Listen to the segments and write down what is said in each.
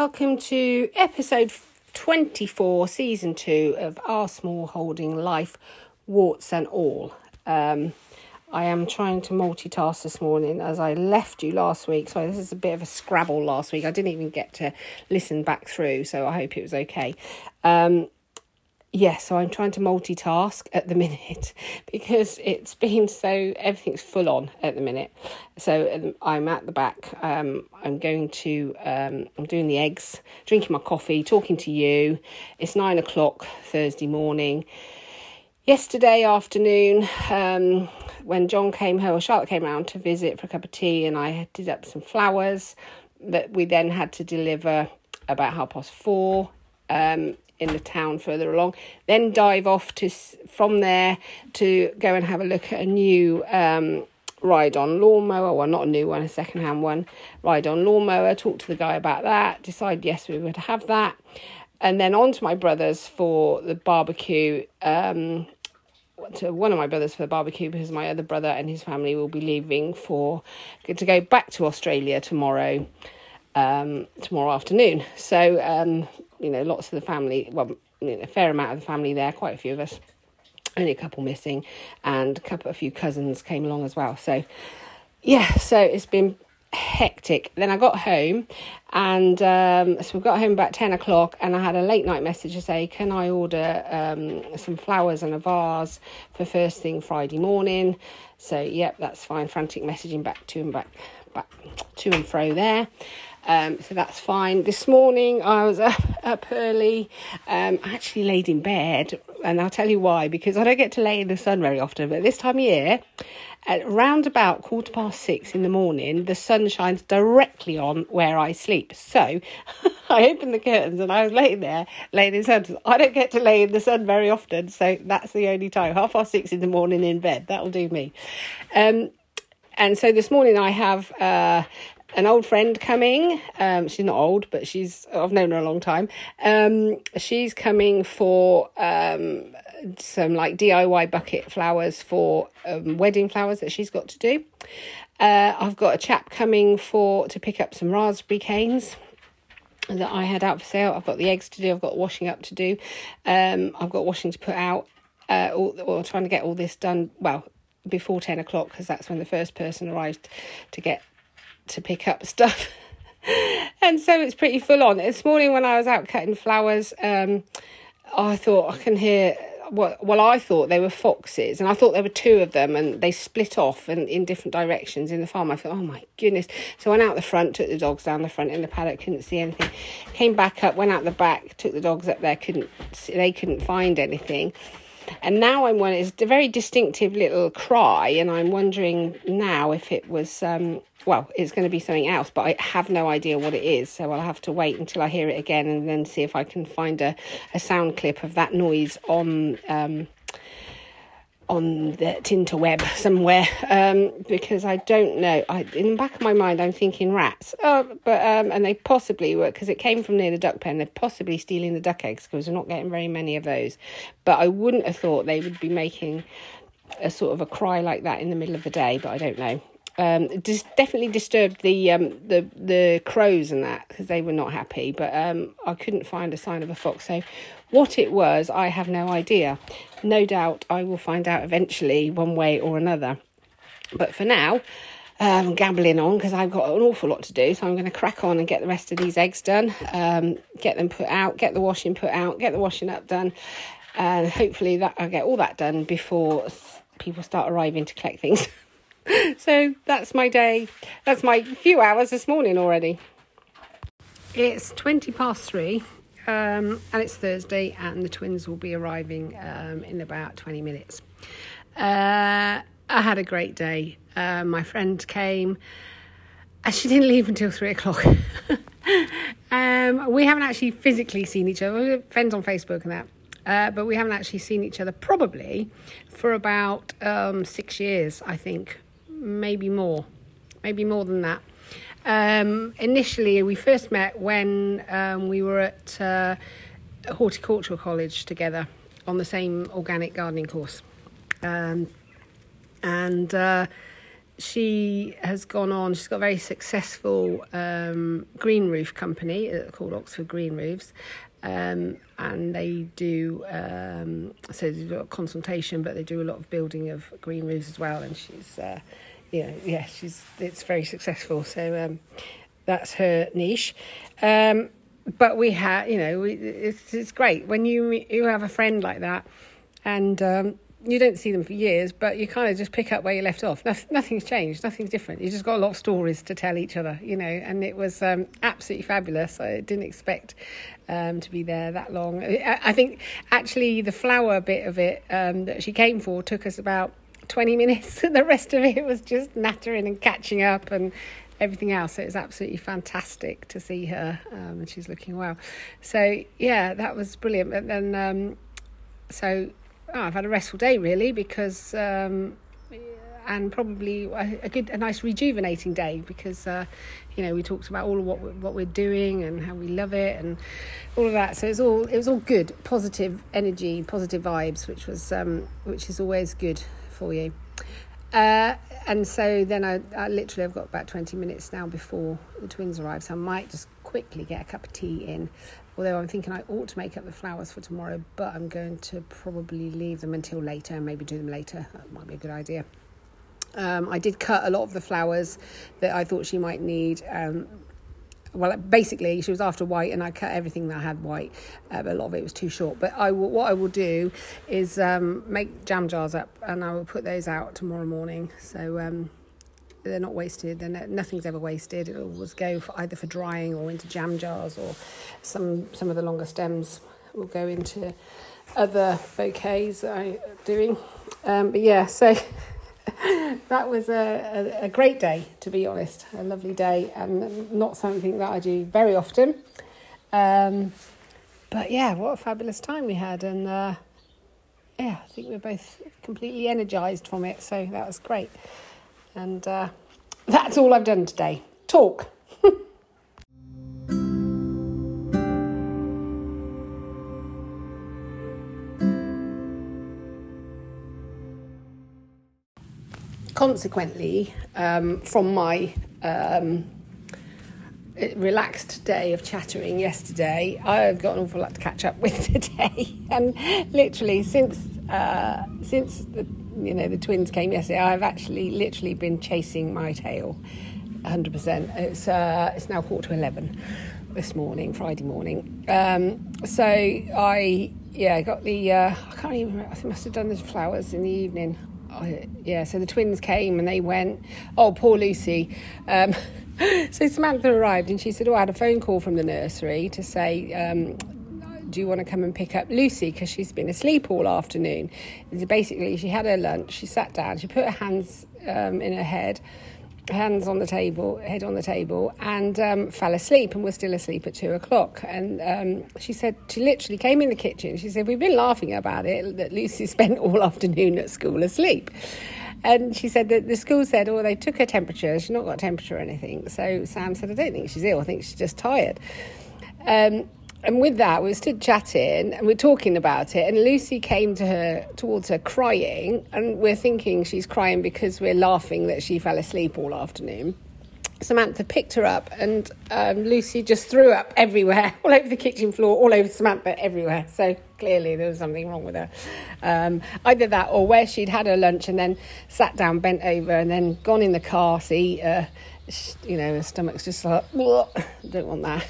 welcome to episode 24, season 2 of Our Small Holding Life, Warts and All. Um, I am trying to multitask this morning as I left you last week. So, this is a bit of a scrabble last week. I didn't even get to listen back through, so I hope it was okay. Um, yeah, so I'm trying to multitask at the minute because it's been so everything's full on at the minute. So um, I'm at the back. Um, I'm going to um, I'm doing the eggs, drinking my coffee, talking to you. It's nine o'clock Thursday morning. Yesterday afternoon, um, when John came home, Charlotte came around to visit for a cup of tea, and I did up some flowers that we then had to deliver about half past four. Um, in the town further along. Then dive off to from there to go and have a look at a new um, ride on lawnmower. Well, not a new one, a second hand one. Ride on lawnmower. Talk to the guy about that. Decide yes, we would have that. And then on to my brother's for the barbecue. Um, to one of my brothers for the barbecue because my other brother and his family will be leaving for to go back to Australia tomorrow um, tomorrow afternoon. So um, you know, lots of the family, well, you know, a fair amount of the family there, quite a few of us, only a couple missing, and a couple, a few cousins came along as well. So, yeah, so it's been hectic. Then I got home, and um, so we got home about 10 o'clock, and I had a late night message to say, Can I order um, some flowers and a vase for first thing Friday morning? So, yep, that's fine. Frantic messaging back to and back, back to and fro there. Um, so that's fine. This morning I was up, up early. Um, I actually laid in bed, and I'll tell you why because I don't get to lay in the sun very often. But this time of year, at round about quarter past six in the morning, the sun shines directly on where I sleep. So I opened the curtains and I was laying there, laying in the sun. I don't get to lay in the sun very often, so that's the only time. Half past six in the morning in bed. That'll do me. Um, and so this morning I have uh, an old friend coming. Um, she's not old, but she's I've known her a long time. Um, she's coming for um, some like DIY bucket flowers for um, wedding flowers that she's got to do. Uh, I've got a chap coming for to pick up some raspberry canes that I had out for sale. I've got the eggs to do. I've got washing up to do. Um, I've got washing to put out. Uh, or, or trying to get all this done. Well, before 10 o'clock because that's when the first person arrived to get to pick up stuff. and so it's pretty full on. This morning when I was out cutting flowers, um, I thought I can hear well, well, I thought they were foxes, and I thought there were two of them, and they split off and in different directions in the farm. I thought, oh my goodness! So I went out the front, took the dogs down the front in the paddock, couldn't see anything. Came back up, went out the back, took the dogs up there, couldn't see, they couldn't find anything. And now I'm one. It's a very distinctive little cry, and I'm wondering now if it was. Um, well, it's going to be something else, but I have no idea what it is. So I'll have to wait until I hear it again, and then see if I can find a, a sound clip of that noise on um, on the interweb somewhere um, because I don't know. I in the back of my mind, I'm thinking rats. Oh, but um, and they possibly were because it came from near the duck pen. They're possibly stealing the duck eggs because we're not getting very many of those. But I wouldn't have thought they would be making a sort of a cry like that in the middle of the day. But I don't know. Um, definitely disturbed the um, the the crows and that because they were not happy. But um, I couldn't find a sign of a fox. So what it was, I have no idea. No doubt I will find out eventually, one way or another. But for now, um, I'm gambling on because I've got an awful lot to do. So I'm going to crack on and get the rest of these eggs done, um, get them put out, get the washing put out, get the washing up done, and hopefully that I'll get all that done before people start arriving to collect things. so that's my day. That's my few hours this morning already. It's 20 past three um, and it's Thursday, and the twins will be arriving um, in about 20 minutes. Uh, I had a great day. Uh, my friend came, and she didn't leave until three o'clock. um, we haven't actually physically seen each other, We're friends on Facebook and that. Uh, but we haven't actually seen each other probably for about um, six years, I think, maybe more, maybe more than that. Um, initially, we first met when um, we were at uh, Horticultural College together on the same organic gardening course. Um, and uh, she has gone on. She's got a very successful um, green roof company uh, called Oxford Green Roofs, um, and they do um, so they do a consultation, but they do a lot of building of green roofs as well. And she's, uh, yeah, yeah, she's it's very successful. So um, that's her niche. Um, but we have, you know, we, it's it's great when you you have a friend like that, and um, you don't see them for years, but you kind of just pick up where you left off. nothing's changed, nothing's different. You just got a lot of stories to tell each other, you know, and it was um, absolutely fabulous. I didn't expect um, to be there that long. I, I, think actually the flower bit of it um, that she came for took us about 20 minutes. And the rest of it was just nattering and catching up and everything else. So it was absolutely fantastic to see her, um, and she's looking well. So yeah, that was brilliant. But then, um, so oh, I've had a restful day really because, um, and probably a, a, good, a nice rejuvenating day because, uh, you know, we talked about all of what we're, what we're doing and how we love it and all of that. So it's all it was all good, positive energy, positive vibes, which was um, which is always good for you. Uh, and so then I, I literally I've got about 20 minutes now before the twins arrive, so I might just quickly get a cup of tea in Although I'm thinking I ought to make up the flowers for tomorrow, but I'm going to probably leave them until later and maybe do them later. That might be a good idea. Um, I did cut a lot of the flowers that I thought she might need. Um, well, basically, she was after white, and I cut everything that i had white. Uh, but a lot of it was too short. But I will, what I will do is um, make jam jars up, and I will put those out tomorrow morning. So um, they're not wasted and nothing's ever wasted it'll always go for either for drying or into jam jars or some some of the longer stems will go into other bouquets that I'm doing um, but yeah so that was a, a, a, great day to be honest a lovely day and not something that I do very often um, but yeah what a fabulous time we had and uh, yeah I think we're both completely energized from it so that was great and uh, that's all I've done today. Talk. Consequently, um, from my um, relaxed day of chattering yesterday, I've got an awful lot to catch up with today, and literally since uh, since the you know the twins came yesterday, I've actually literally been chasing my tail, hundred percent. It's uh, it's now quarter to eleven this morning, Friday morning. Um, so I yeah got the uh, I can't even remember, I must have done the flowers in the evening. I, yeah, so the twins came and they went. Oh, poor Lucy. Um, so Samantha arrived and she said, "Oh, I had a phone call from the nursery to say." Um, do you want to come and pick up Lucy because she's been asleep all afternoon? And basically, she had her lunch, she sat down, she put her hands um, in her head, hands on the table, head on the table, and um, fell asleep and was still asleep at two o'clock. And um, she said, she literally came in the kitchen. She said, We've been laughing about it that Lucy spent all afternoon at school asleep. And she said that the school said, oh, they took her temperature. She's not got temperature or anything. So Sam said, I don't think she's ill. I think she's just tired. Um, and with that, we stood chatting and we're talking about it. And Lucy came to her towards her crying, and we're thinking she's crying because we're laughing that she fell asleep all afternoon. Samantha picked her up, and um, Lucy just threw up everywhere, all over the kitchen floor, all over Samantha, everywhere. So clearly there was something wrong with her. Um, either that, or where she'd had her lunch and then sat down, bent over, and then gone in the car seat. Uh, you know, her stomach's just like, don't want that.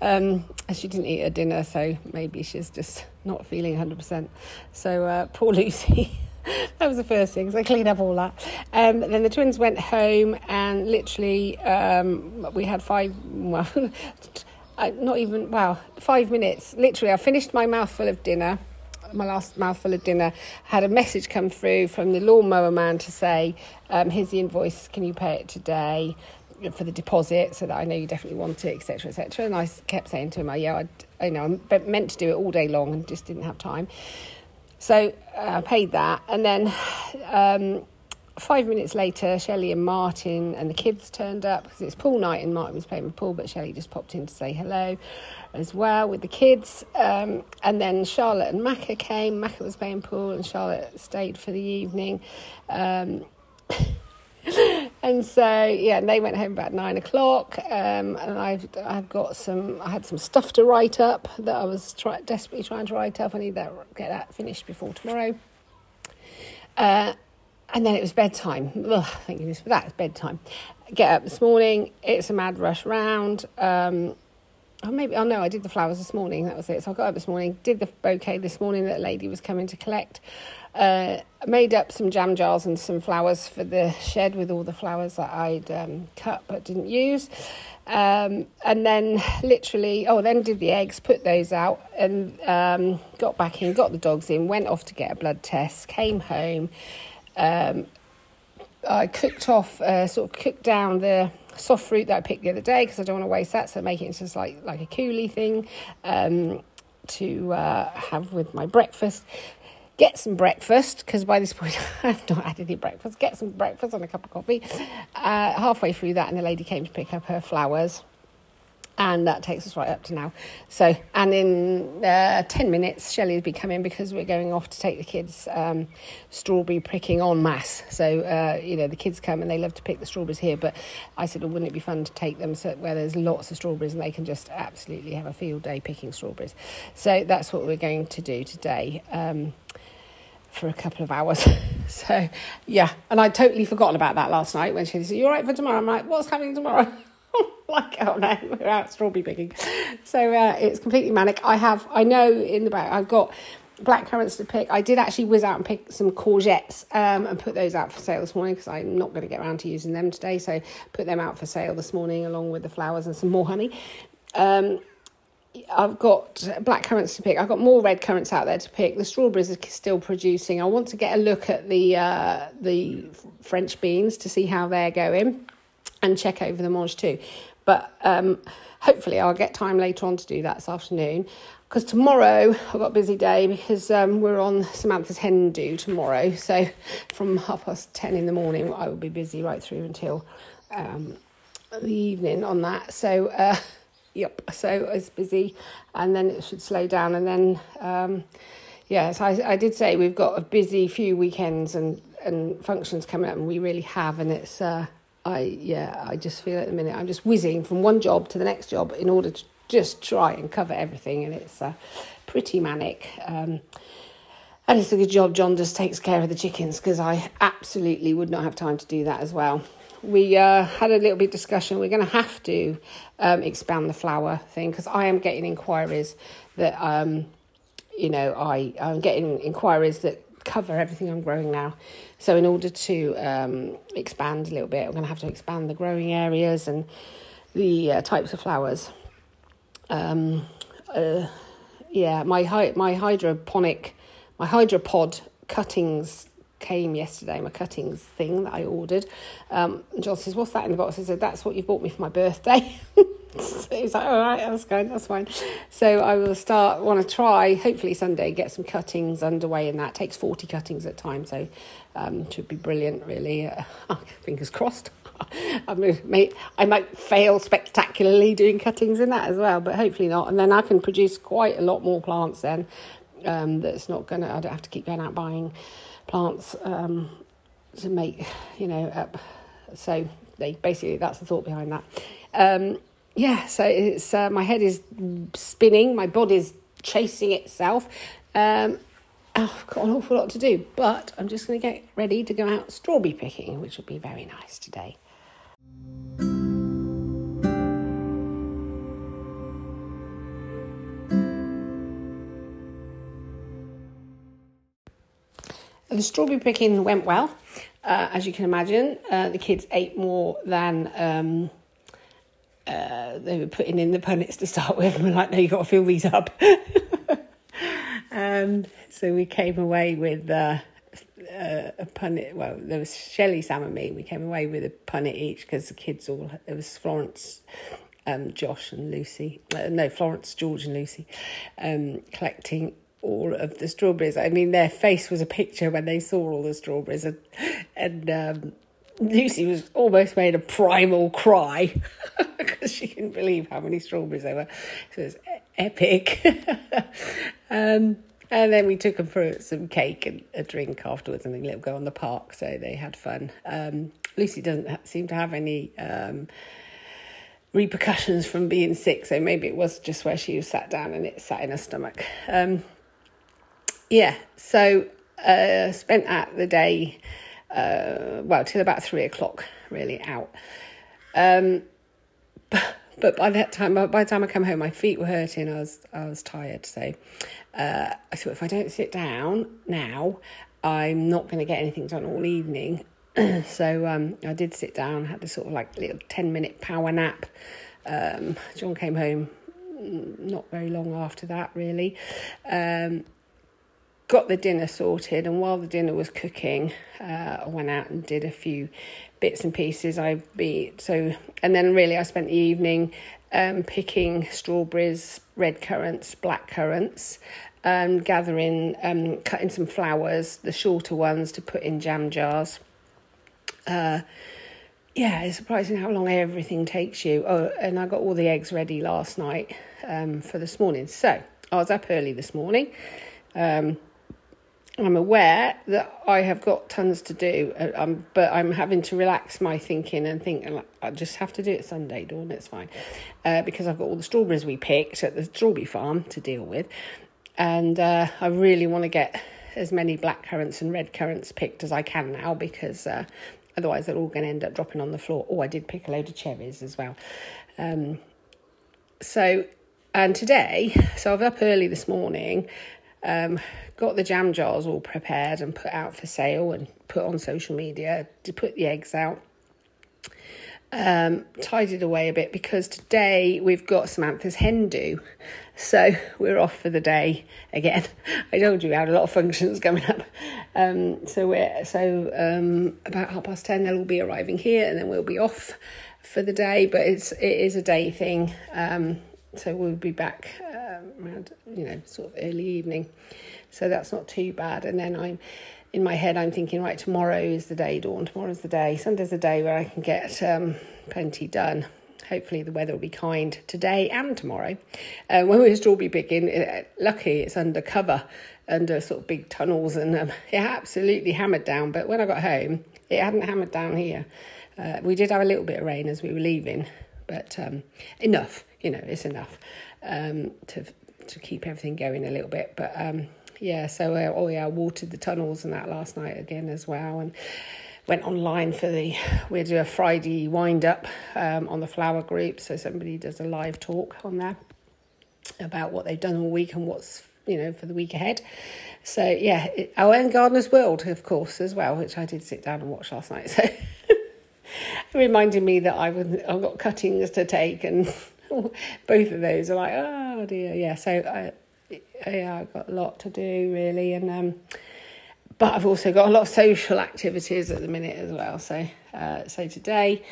Um, she didn't eat her dinner, so maybe she's just not feeling 100%. So uh, poor Lucy. that was the first thing. So I cleaned up all that. Um, then the twins went home, and literally um, we had five. Well, not even wow, five minutes. Literally, I finished my mouthful of dinner. My last mouthful of dinner had a message come through from the lawnmower man to say, um, "Here's the invoice. Can you pay it today?" For the deposit so that I know you definitely want it, etc., etc. And I kept saying to him, oh, "Yeah, I, I know I'm meant to do it all day long and just didn't have time." So uh, I paid that, and then um, five minutes later, Shelley and Martin and the kids turned up because it's pool night and Martin was playing with pool, but Shelley just popped in to say hello as well with the kids. Um, and then Charlotte and Macca came. Macca was playing pool, and Charlotte stayed for the evening. Um, and so yeah, and they went home about nine o'clock. Um, and I've I've got some. I had some stuff to write up that I was try, desperately trying to write up. I need that get that finished before tomorrow. Uh, and then it was bedtime. Ugh, thank goodness for that. It's bedtime. Get up this morning. It's a mad rush round. Um, oh, maybe, oh no, I did the flowers this morning. That was it. So I got up this morning, did the bouquet this morning that lady was coming to collect. Uh, made up some jam jars and some flowers for the shed with all the flowers that I'd um, cut but didn't use. Um, and then literally, oh, then did the eggs, put those out, and um, got back in, got the dogs in, went off to get a blood test, came home. Um, I cooked off, uh, sort of cooked down the soft fruit that I picked the other day because I don't want to waste that, so make it into like like a coulis thing um, to uh, have with my breakfast get some breakfast because by this point I've not had any breakfast. Get some breakfast and a cup of coffee. Uh, halfway through that, and the lady came to pick up her flowers. And that takes us right up to now. So, and in uh, 10 minutes, Shelley will be coming because we're going off to take the kids um, strawberry pricking en masse. So, uh, you know, the kids come and they love to pick the strawberries here. But I said, well, wouldn't it be fun to take them so, where there's lots of strawberries and they can just absolutely have a field day picking strawberries? So, that's what we're going to do today. Um, for a couple of hours. so, yeah, and I'd totally forgotten about that last night when she said, You're right for tomorrow. I'm like, What's happening tomorrow? like, oh no, we're out strawberry picking. So, uh, it's completely manic. I have, I know in the back, I've got black currants to pick. I did actually whiz out and pick some courgettes um, and put those out for sale this morning because I'm not going to get around to using them today. So, put them out for sale this morning along with the flowers and some more honey. Um, I've got black currants to pick. I've got more red currants out there to pick. The strawberries are still producing. I want to get a look at the uh, the French beans to see how they're going, and check over the mange tout. But um, hopefully, I'll get time later on to do that this afternoon. Because tomorrow I've got a busy day because um, we're on Samantha's hen do tomorrow. So from half past ten in the morning, I will be busy right through until um, the evening on that. So. Uh, Yep. So I was busy, and then it should slow down, and then um, yes, I I did say we've got a busy few weekends and and functions coming up, and we really have, and it's uh, I yeah I just feel at the minute I'm just whizzing from one job to the next job in order to just try and cover everything, and it's uh, pretty manic. Um, and it's a good job John just takes care of the chickens because I absolutely would not have time to do that as well we uh, had a little bit of discussion. We're going to have to um, expand the flower thing because I am getting inquiries that, um, you know, I, I'm getting inquiries that cover everything I'm growing now. So, in order to um, expand a little bit, I'm going to have to expand the growing areas and the uh, types of flowers. Um, uh, yeah, my hy- my hydroponic, my hydropod cuttings came yesterday, my cuttings thing that I ordered. Um, and John says, What's that in the box? I said, That's what you bought me for my birthday. so he's like, All right, that's good, that's fine. So I will start, want to try, hopefully Sunday, get some cuttings underway in that. Takes 40 cuttings at a time, so um, should be brilliant, really. Uh, fingers crossed. I, may, I might fail spectacularly doing cuttings in that as well, but hopefully not. And then I can produce quite a lot more plants then. Um, that's not gonna. I don't have to keep going out buying plants um, to make, you know, up. So they basically that's the thought behind that. Um, yeah, so it's uh, my head is spinning, my body's chasing itself. Um, oh, I've got an awful lot to do, but I'm just going to get ready to go out strawberry picking, which will be very nice today. The strawberry picking went well, uh, as you can imagine. Uh, the kids ate more than um, uh, they were putting in the punnets to start with. We're like, no, you've got to fill these up. um, so we came away with uh, uh, a punnet. Well, there was Shelley, Sam, and me. We came away with a punnet each because the kids all, there was Florence. Um, Josh and Lucy, uh, no, Florence, George, and Lucy, um, collecting all of the strawberries. I mean, their face was a picture when they saw all the strawberries, and and um, Lucy was almost made a primal cry because she couldn't believe how many strawberries there were. So it was epic. um, and then we took them for some cake and a drink afterwards and a little go on the park. So they had fun. Um, Lucy doesn't seem to have any um, repercussions from being sick, so maybe it was just where she was sat down and it sat in her stomach. Um, yeah, so uh, spent at the day, uh, well, till about three o'clock, really out. Um, but, but by that time, by the time I come home, my feet were hurting. I was I was tired, so uh, I thought if I don't sit down now, I'm not going to get anything done all evening. so um, I did sit down, had a sort of like little 10 minute power nap. Um, John came home mm, not very long after that, really. Um, got the dinner sorted, and while the dinner was cooking, uh, I went out and did a few bits and pieces. I beat so, and then really I spent the evening um, picking strawberries, red currants, black currants, um, gathering, um, cutting some flowers, the shorter ones to put in jam jars uh, yeah, it's surprising how long everything takes you. Oh, and I got all the eggs ready last night um, for this morning. So I was up early this morning. Um, I'm aware that I have got tons to do, uh, um, but I'm having to relax my thinking and think I just have to do it Sunday, Dawn. It's fine uh, because I've got all the strawberries we picked at the strawberry farm to deal with, and uh, I really want to get as many black currants and red currants picked as I can now because uh, Otherwise, they're all going to end up dropping on the floor. Oh, I did pick a load of cherries as well. Um, so, and today, so I was up early this morning, um, got the jam jars all prepared and put out for sale and put on social media to put the eggs out um, tidied away a bit because today we've got Samantha's hen do. So we're off for the day again. I told you we had a lot of functions coming up. Um, so we're so um, about half past ten they'll all be arriving here and then we'll be off for the day. But it's it is a day thing. So we'll be back um, around you know sort of early evening. So that's not too bad. And then I'm in my head, I'm thinking, right, tomorrow is the day, Dawn. Tomorrow's the day. Sunday's the day where I can get um, plenty done. Hopefully, the weather will be kind today and tomorrow. Uh, when we were strawberry picking, uh, lucky it's under cover, under sort of big tunnels, and um, it absolutely hammered down. But when I got home, it hadn't hammered down here. Uh, we did have a little bit of rain as we were leaving, but um, enough, you know, it's enough um, to to keep everything going a little bit. But um, yeah, so uh, oh yeah, I watered the tunnels and that last night again as well, and went online for the we do a Friday wind up um, on the flower group, so somebody does a live talk on there about what they've done all week and what's you know for the week ahead. So yeah, it, oh, and Gardener's World of course as well, which I did sit down and watch last night. So reminding me that I've I've got cuttings to take and. both of those are like oh dear yeah so I, yeah, I've got a lot to do really, and um, but I've also got a lot of social activities at the minute as well. So, uh, so today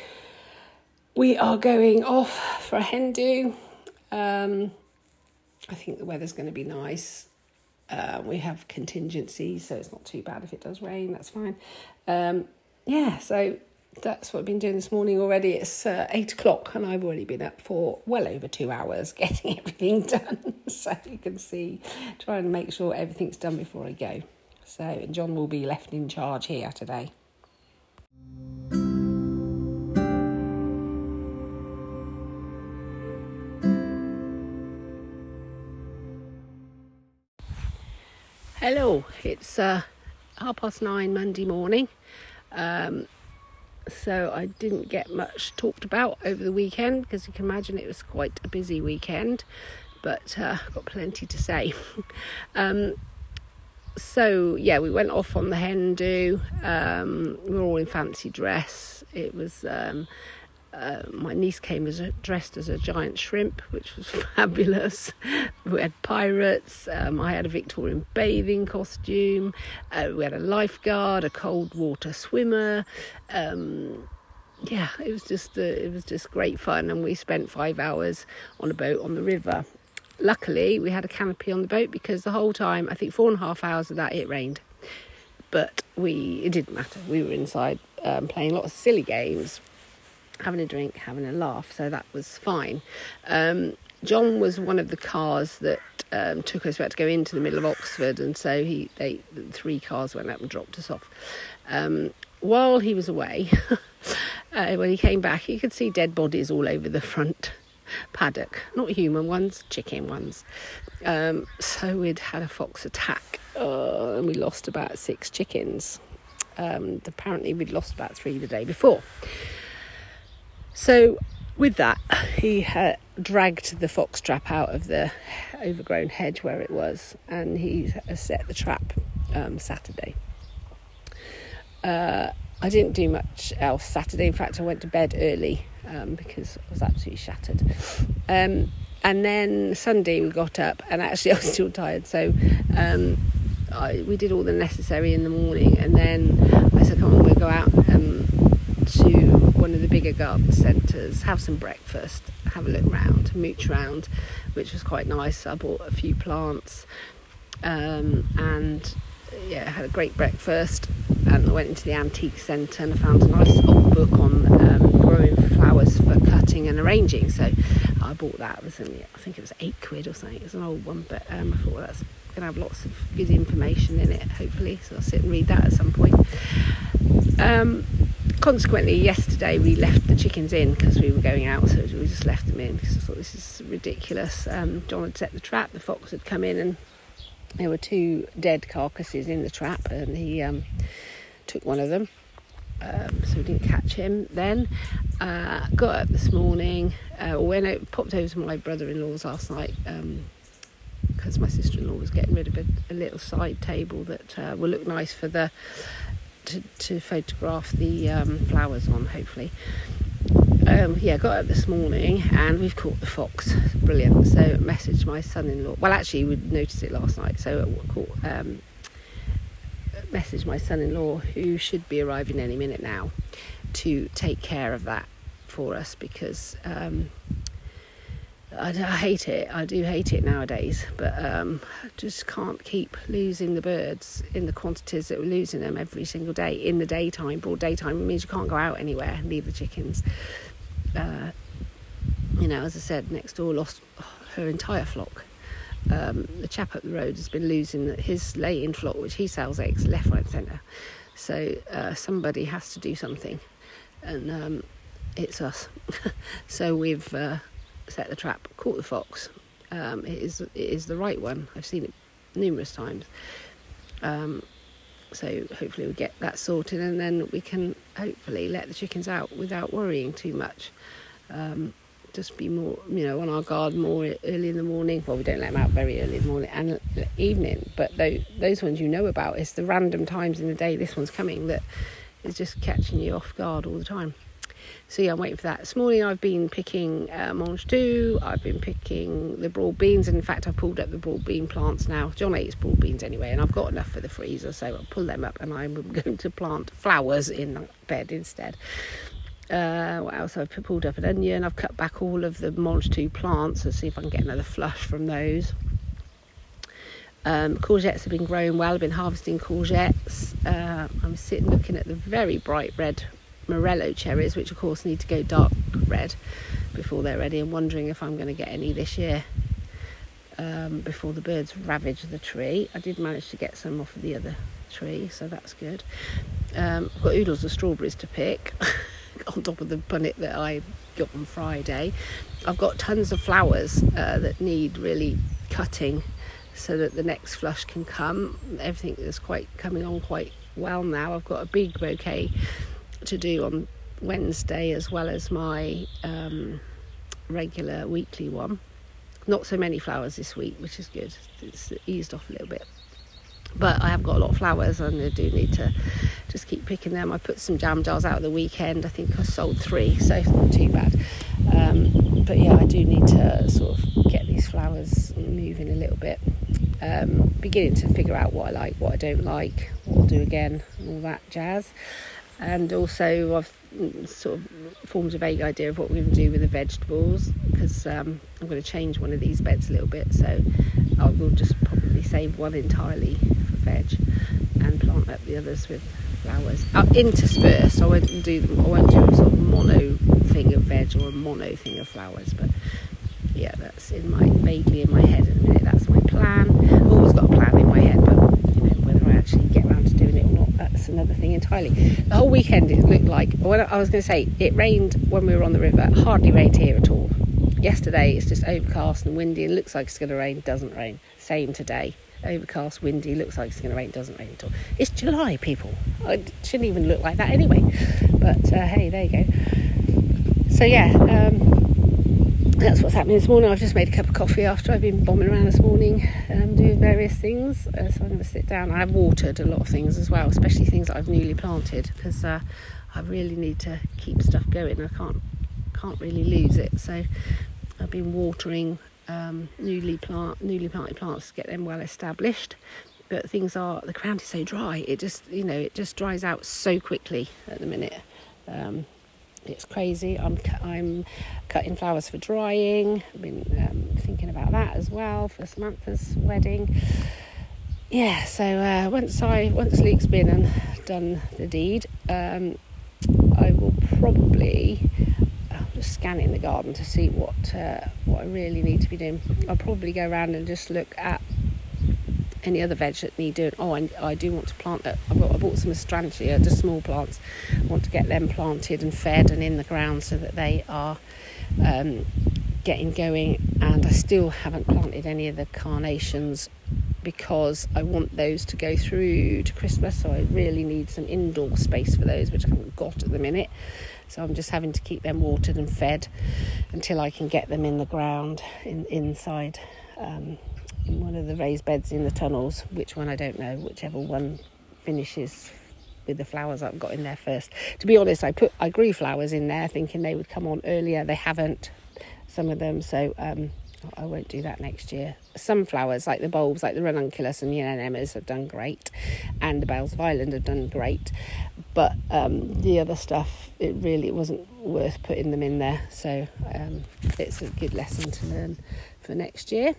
we are going off for a hen do. Um, I think the weather's going to be nice. Uh, we have contingencies, so it's not too bad if it does rain. That's fine. Um, yeah, so that's what I've been doing this morning already. It's uh, eight o'clock, and I've already been up for well over two hours getting everything done. so you can see, trying to make sure everything's done before I go. So John will be left in charge here today. Hello, it's uh, half past nine Monday morning. Um, so I didn't get much talked about over the weekend because you can imagine it was quite a busy weekend, but uh, got plenty to say. um, so yeah, we went off on the hen do. Um, we were all in fancy dress. It was um, uh, my niece came as a, dressed as a giant shrimp, which was fabulous. we had pirates. Um, I had a Victorian bathing costume. Uh, we had a lifeguard, a cold water swimmer. Um, yeah, it was just uh, it was just great fun, and we spent five hours on a boat on the river. Luckily, we had a canopy on the boat because the whole time, I think four and a half hours of that, it rained. But we it didn't matter. We were inside um, playing lots of silly games having a drink, having a laugh, so that was fine. Um, John was one of the cars that um, took us. We had to go into the middle of Oxford, and so he they three cars went up and dropped us off. Um, while he was away, uh, when he came back, you could see dead bodies all over the front paddock. Not human ones, chicken ones. Um, so we'd had a fox attack, uh, and we lost about six chickens. Um, apparently, we'd lost about three the day before. So with that, he had dragged the fox trap out of the overgrown hedge where it was, and he set the trap um, Saturday. Uh, I didn't do much else Saturday. In fact, I went to bed early um, because I was absolutely shattered. Um, and then Sunday we got up, and actually I was still tired, so um, I, we did all the necessary in the morning, and then I said, "Come on, we'll go out um, one of the bigger garden centres, have some breakfast, have a look round, mooch round, which was quite nice. I bought a few plants um, and yeah, had a great breakfast. And I went into the antique centre and I found a nice old book on um, growing flowers for cutting and arranging. So I bought that. It was only, I think it was eight quid or something. It was an old one, but um, I thought well, that's going to have lots of good information in it, hopefully. So I'll sit and read that at some point. Um, consequently, yesterday we left the chickens in because we were going out, so we just left them in because I thought this is ridiculous. Um, John had set the trap, the fox had come in, and there were two dead carcasses in the trap, and he um, took one of them. Um, so we didn't catch him then. Uh, got up this morning, uh, went out, popped over to my brother-in-law's last night because um, my sister-in-law was getting rid of a, a little side table that uh, will look nice for the to, to photograph the um, flowers on, hopefully. Um, yeah, got up this morning and we've caught the fox. Brilliant. So messaged my son-in-law. Well, actually, we noticed it last night. So caught, um, messaged my son-in-law, who should be arriving any minute now, to take care of that for us because um, I, I, hate it. I do hate it nowadays, but um, just can't keep losing the birds in the quantities that we're losing them every single day in the daytime. Broad daytime it means you can't go out anywhere and leave the chickens. Uh, you know, as I said, next door lost her entire flock. Um, the chap up the road has been losing his laying flock, which he sells eggs left, right, centre. So uh, somebody has to do something, and um, it's us. so we've uh, set the trap, caught the fox. Um, it is it is the right one. I've seen it numerous times. Um, so hopefully we get that sorted, and then we can hopefully let the chickens out without worrying too much. Um, just be more, you know, on our guard more early in the morning. Well, we don't let them out very early in the morning and evening, but those, those ones you know about. It's the random times in the day this one's coming that is just catching you off guard all the time. So yeah, I'm waiting for that. This morning I've been picking uh, mange tout, I've been picking the broad beans, and in fact I've pulled up the broad bean plants now. John eats broad beans anyway, and I've got enough for the freezer, so I'll pull them up and I'm going to plant flowers in that bed instead. Uh, what else? I've pulled up an onion. I've cut back all of the mange tout plants and see if I can get another flush from those. Um, courgettes have been growing well. I've been harvesting courgettes. Uh, I'm sitting looking at the very bright red morello cherries, which of course need to go dark red before they're ready. I'm wondering if I'm going to get any this year um, before the birds ravage the tree. I did manage to get some off of the other tree, so that's good. Um, I've got oodles of strawberries to pick on top of the punnet that I got on Friday. I've got tons of flowers uh, that need really cutting so that the next flush can come. Everything is quite coming on quite well now. I've got a big bouquet to do on Wednesday as well as my um, regular weekly one. Not so many flowers this week, which is good. It's eased off a little bit. But I have got a lot of flowers and I do need to just keep picking them. I put some jam jars out the weekend. I think I sold three, so it's not too bad. Um, but yeah, I do need to sort of get these flowers moving a little bit. Um, beginning to figure out what I like, what I don't like, what I'll do again, all that jazz and also I've sort of formed a vague idea of what we're going to do with the vegetables because um, I'm going to change one of these beds a little bit so I will just probably save one entirely for veg and plant up the others with flowers uh, interspersed I won't do them I won't do a sort of mono thing of veg or a mono thing of flowers but yeah, that's in my vaguely in my head at the minute. That's my plan. I've always got a plan in my head, but you know whether I actually get around to doing it or not, that's another thing entirely. The whole weekend it looked like. I was going to say it rained when we were on the river. Hardly rained here at all. Yesterday it's just overcast and windy. It looks like it's going to rain. Doesn't rain. Same today. Overcast, windy. Looks like it's going to rain. Doesn't rain at all. It's July, people. It shouldn't even look like that anyway. But uh, hey, there you go. So yeah. Um, that's what's happening this morning. I've just made a cup of coffee after I've been bombing around this morning um, doing various things. Uh, so I'm going to sit down. I've watered a lot of things as well, especially things that I've newly planted because uh, I really need to keep stuff going. I can't can't really lose it. So I've been watering um, newly plant newly planted plants to get them well established. But things are the ground is so dry. It just you know it just dries out so quickly at the minute. Um, it's crazy. I'm I'm cutting flowers for drying. I've been um, thinking about that as well for Samantha's wedding. Yeah, so uh, once I once Luke's been and done the deed, um, I will probably I'm just scanning the garden to see what uh, what I really need to be doing. I'll probably go around and just look at any other veg that need doing. Oh, and I do want to plant that. I bought, I bought some astrantia, just small plants. I want to get them planted and fed and in the ground so that they are um, getting going. And I still haven't planted any of the carnations because I want those to go through to Christmas. So I really need some indoor space for those, which I haven't got at the minute. So I'm just having to keep them watered and fed until I can get them in the ground in inside. Um, in one of the raised beds in the tunnels. Which one I don't know. Whichever one finishes with the flowers I've got in there first. To be honest, I put I grew flowers in there thinking they would come on earlier. They haven't. Some of them, so um, I won't do that next year. Some flowers, like the bulbs, like the ranunculus and the anemones, have done great, and the bells of Ireland have done great. But um, the other stuff, it really wasn't worth putting them in there. So um, it's a good lesson to learn for next year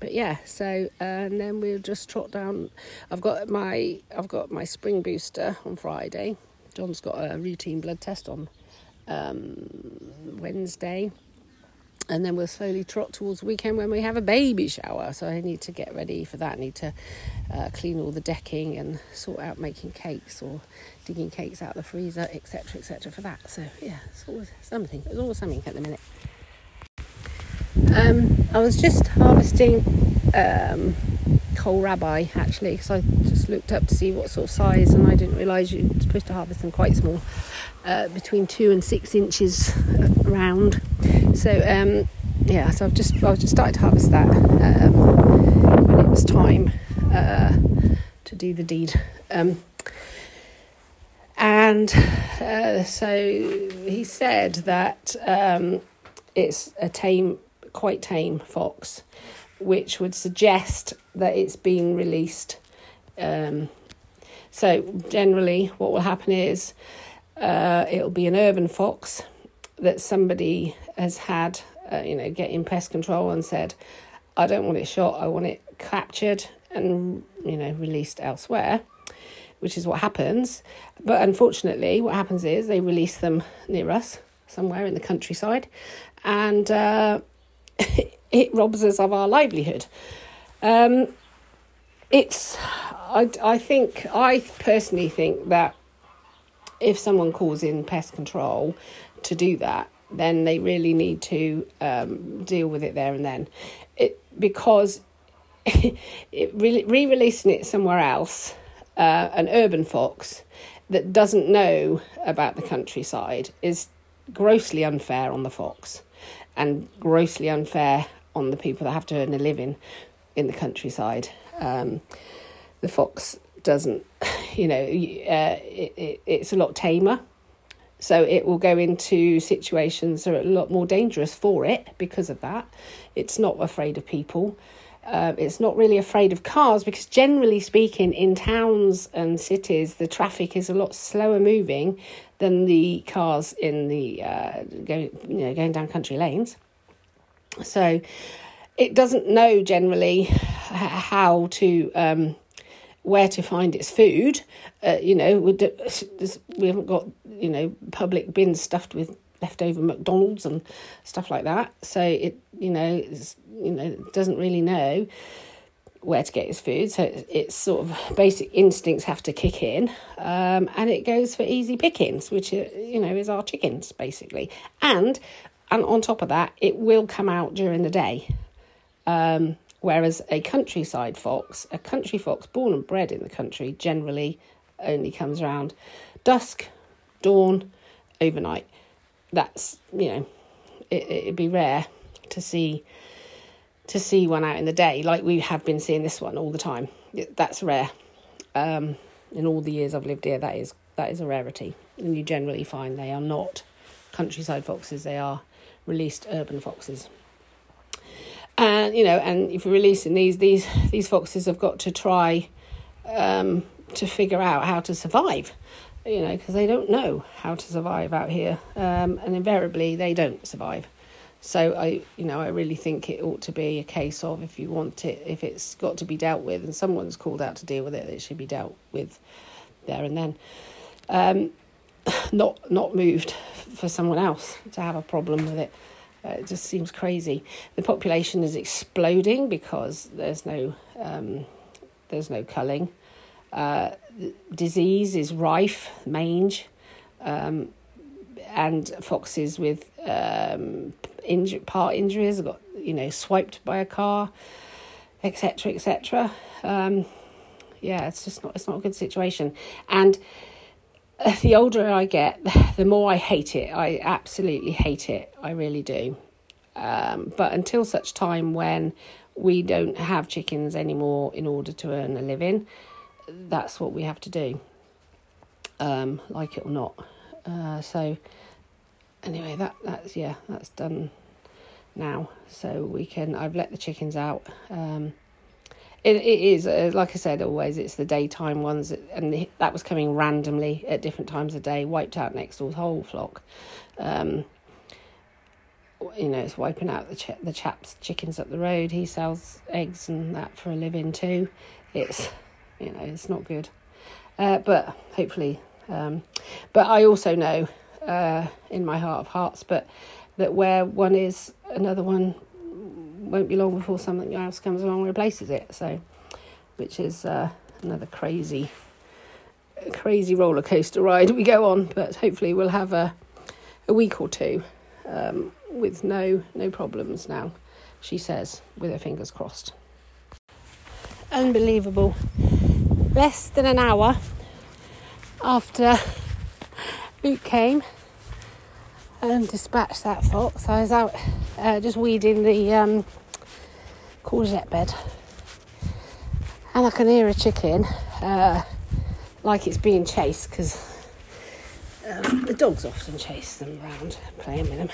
but yeah so uh, and then we'll just trot down. I've got my i've got my spring booster on friday. John's got a routine blood test on um, wednesday. And then we'll slowly trot towards the weekend when we have a baby shower. So i need to get ready for that. I need to uh, clean all the decking and sort out making cakes or digging cakes out of the freezer etc etc for that. So yeah it's always something. It's always something at the minute um, I was just harvesting um, kohlrabi actually because I just looked up to see what sort of size and I didn't realise you're supposed to harvest them quite small, uh, between two and six inches round. So um, yeah, so I've just I've just started to harvest that um, when it was time uh, to do the deed. Um, and uh, so he said that um, it's a tame quite tame fox, which would suggest that it's being released. Um, so, generally, what will happen is uh, it'll be an urban fox that somebody has had, uh, you know, getting pest control and said, I don't want it shot, I want it captured and, you know, released elsewhere, which is what happens. But unfortunately, what happens is they release them near us, somewhere in the countryside, and uh, it robs us of our livelihood. Um, it's, I, I think, I personally think that if someone calls in pest control to do that, then they really need to um, deal with it there and then. It, because it re releasing it somewhere else, uh, an urban fox that doesn't know about the countryside is grossly unfair on the fox and grossly unfair on the people that have to earn a living in the countryside. Um, the fox doesn't, you know, uh, it, it, it's a lot tamer. So it will go into situations that are a lot more dangerous for it because of that. It's not afraid of people. Uh, it's not really afraid of cars because generally speaking, in towns and cities, the traffic is a lot slower moving than the cars in the uh, going you know going down country lanes. So it doesn't know generally how to um, where to find its food. Uh, you know, we haven't got you know public bins stuffed with leftover McDonald's and stuff like that. So it, you know, it's, you know, doesn't really know where to get its food. So its sort of basic instincts have to kick in, um, and it goes for easy pickings, which are, you know is our chickens basically. And and on top of that, it will come out during the day. Um, whereas a countryside fox, a country fox born and bred in the country, generally only comes around dusk, dawn, overnight. That's you know, it, it'd be rare to see to see one out in the day like we have been seeing this one all the time. That's rare. Um, in all the years I've lived here, that is that is a rarity, and you generally find they are not countryside foxes. They are released urban foxes. And you know, and if you're releasing these, these these foxes have got to try um, to figure out how to survive. You know, because they don't know how to survive out here, um, and invariably they don't survive. So I, you know, I really think it ought to be a case of if you want it, if it's got to be dealt with, and someone's called out to deal with it, it should be dealt with there and then. Um, not not moved for someone else to have a problem with it. Uh, it just seems crazy. The population is exploding because there's no um, there's no culling. Uh, disease is rife, mange, um, and foxes with um, part injuries got you know swiped by a car, etc. etc. Um, yeah, it's just not it's not a good situation, and the older I get, the more I hate it. I absolutely hate it. I really do. Um, but until such time when we don't have chickens anymore in order to earn a living, that's what we have to do, um, like it or not. Uh, so anyway, that that's yeah, that's done now. So we can. I've let the chickens out. Um, it, it is uh, like I said always. It's the daytime ones, and that was coming randomly at different times of day. Wiped out next door's whole flock. Um, you know, it's wiping out the ch- the chap's chickens up the road. He sells eggs and that for a living too. It's you know, it's not good. Uh, but hopefully, um, but I also know uh, in my heart of hearts, but that where one is, another one won't be long before something else comes along and replaces it. So, which is uh, another crazy, crazy roller coaster ride we go on. But hopefully, we'll have a a week or two um, with no no problems now. She says, with her fingers crossed. Unbelievable. Less than an hour after Luke came and dispatched that fox, I was out uh, just weeding the um, courgette bed, and I can hear a chicken uh, like it's being chased because um, the dogs often chase them around, playing with them.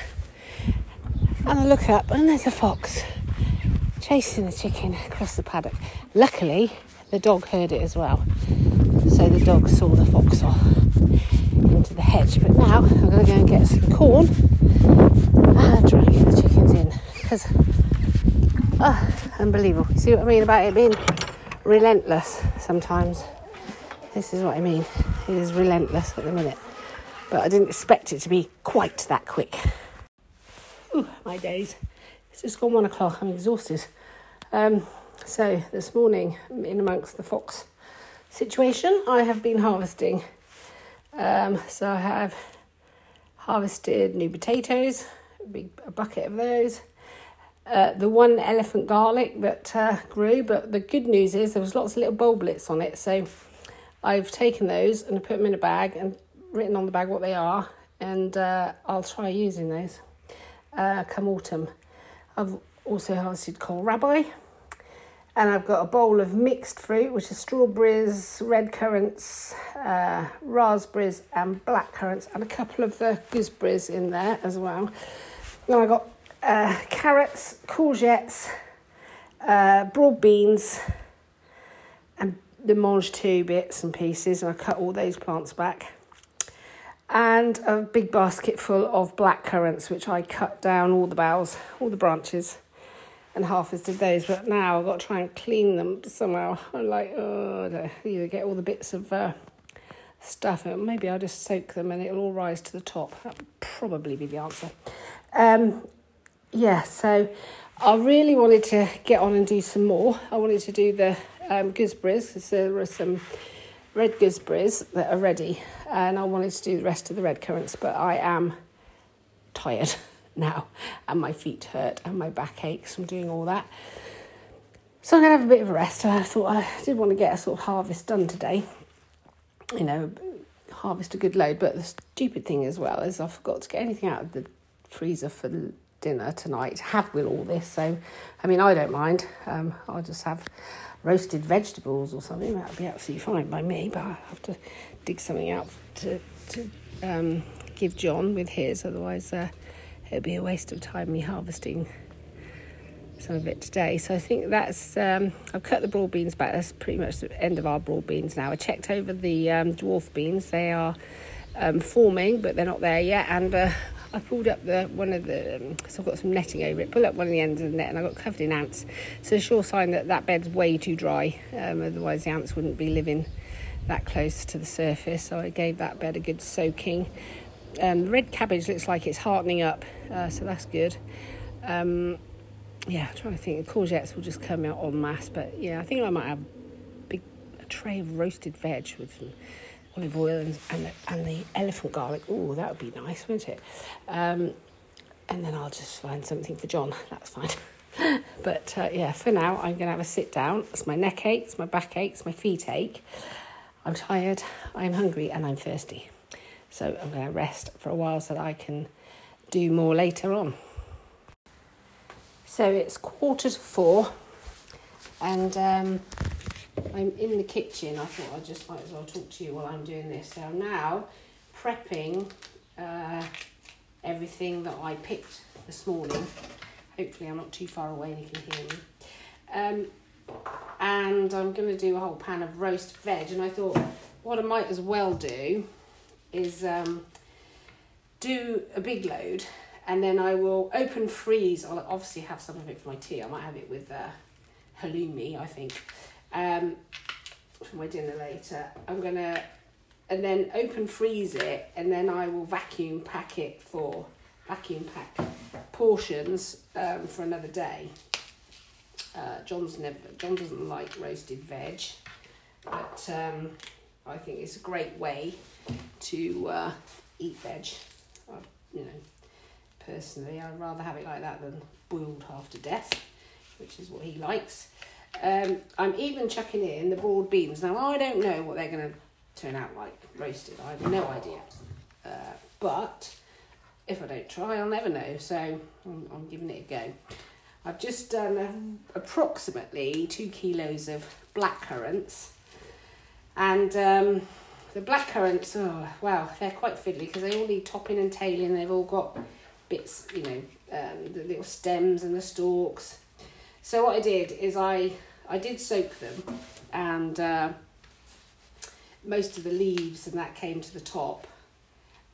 And I look up, and there's a fox chasing the chicken across the paddock. Luckily, the dog heard it as well, so the dog saw the fox off into the hedge. But now I'm going to go and get some corn and try and get the chickens in because oh, unbelievable. You see what I mean about it being relentless sometimes? This is what I mean. It is relentless at the minute. But I didn't expect it to be quite that quick. Ooh, my days. It's just gone one o'clock. I'm exhausted. Um, so this morning, in amongst the fox situation, I have been harvesting. Um, so I have harvested new potatoes, a big a bucket of those. Uh, the one elephant garlic that uh, grew, but the good news is there was lots of little bulblets on it, so I've taken those and put them in a bag and written on the bag what they are, and uh, I'll try using those uh, come autumn. I've also harvested kohlrabi, and I've got a bowl of mixed fruit, which is strawberries, red currants, uh, raspberries, and black currants, and a couple of the gooseberries in there as well. Then I've got uh, carrots, courgettes, uh, broad beans, and the mange tout bits and pieces, and I cut all those plants back. And a big basket full of black currants, which I cut down all the boughs, all the branches, and harvested those. But now I've got to try and clean them somehow. I'm like, oh, either get all the bits of uh, stuff. Maybe I'll just soak them and it'll all rise to the top. That would probably be the answer. Um, yeah, so I really wanted to get on and do some more. I wanted to do the um, gooseberries because there were some red gooseberries that are ready, and I wanted to do the rest of the red currants, but I am tired now, and my feet hurt and my back aches from doing all that. So I'm gonna have a bit of a rest. I thought I did want to get a sort of harvest done today. You know, harvest a good load, but the stupid thing as well is I forgot to get anything out of the freezer for dinner tonight. Have with all this, so I mean I don't mind. Um, I'll just have roasted vegetables or something. That'd be absolutely fine by me. But I have to dig something out to to um, give John with his. Otherwise, uh, it'd be a waste of time me harvesting some of it today. So I think that's um, I've cut the broad beans back. That's pretty much the end of our broad beans now. I checked over the um, dwarf beans. They are um, forming, but they're not there yet. And uh, I pulled up the one of the um, so I've got some netting over it. pulled up one of the ends of the net, and I got covered in ants. So a sure sign that that bed's way too dry. Um, otherwise, the ants wouldn't be living that close to the surface. So I gave that bed a good soaking. Um, red cabbage looks like it's hardening up, uh, so that's good. Um, yeah, I'm trying to think. Courgettes will just come out en masse, but yeah, I think I might have a big a tray of roasted veg with some olive oil and and the, and the elephant garlic. Oh, that would be nice, wouldn't it? Um, and then I'll just find something for John. That's fine. but uh, yeah, for now, I'm going to have a sit down. It's my neck aches, my back aches, my feet ache. I'm tired, I'm hungry, and I'm thirsty. So I'm going to rest for a while so that I can do more later on. So it's quarter to four, and um, I'm in the kitchen. I thought I just might as well talk to you while I'm doing this. So I'm now prepping uh, everything that I picked this morning. Hopefully, I'm not too far away and you can hear me. Um, and I'm going to do a whole pan of roast veg. And I thought what I might as well do is um, do a big load and then I will open freeze. I'll obviously have some of it for my tea. I might have it with uh, halloumi, I think, um, for my dinner later. I'm gonna and then open freeze it, and then I will vacuum pack it for vacuum pack portions um, for another day. Uh, John's never John doesn't like roasted veg, but um, I think it's a great way to uh, eat veg. I, you know, personally, I'd rather have it like that than boiled half to death, which is what he likes. Um, I'm even chucking in the broad beans. Now, I don't know what they're going to turn out like roasted. I have no idea. Uh, but if I don't try, I'll never know. So I'm, I'm giving it a go. I've just done um, approximately two kilos of black currants. And um, the black currants, oh, wow, they're quite fiddly because they all need topping and tailing. They've all got bits, you know, um, the little stems and the stalks. So what I did is I I did soak them, and uh, most of the leaves and that came to the top.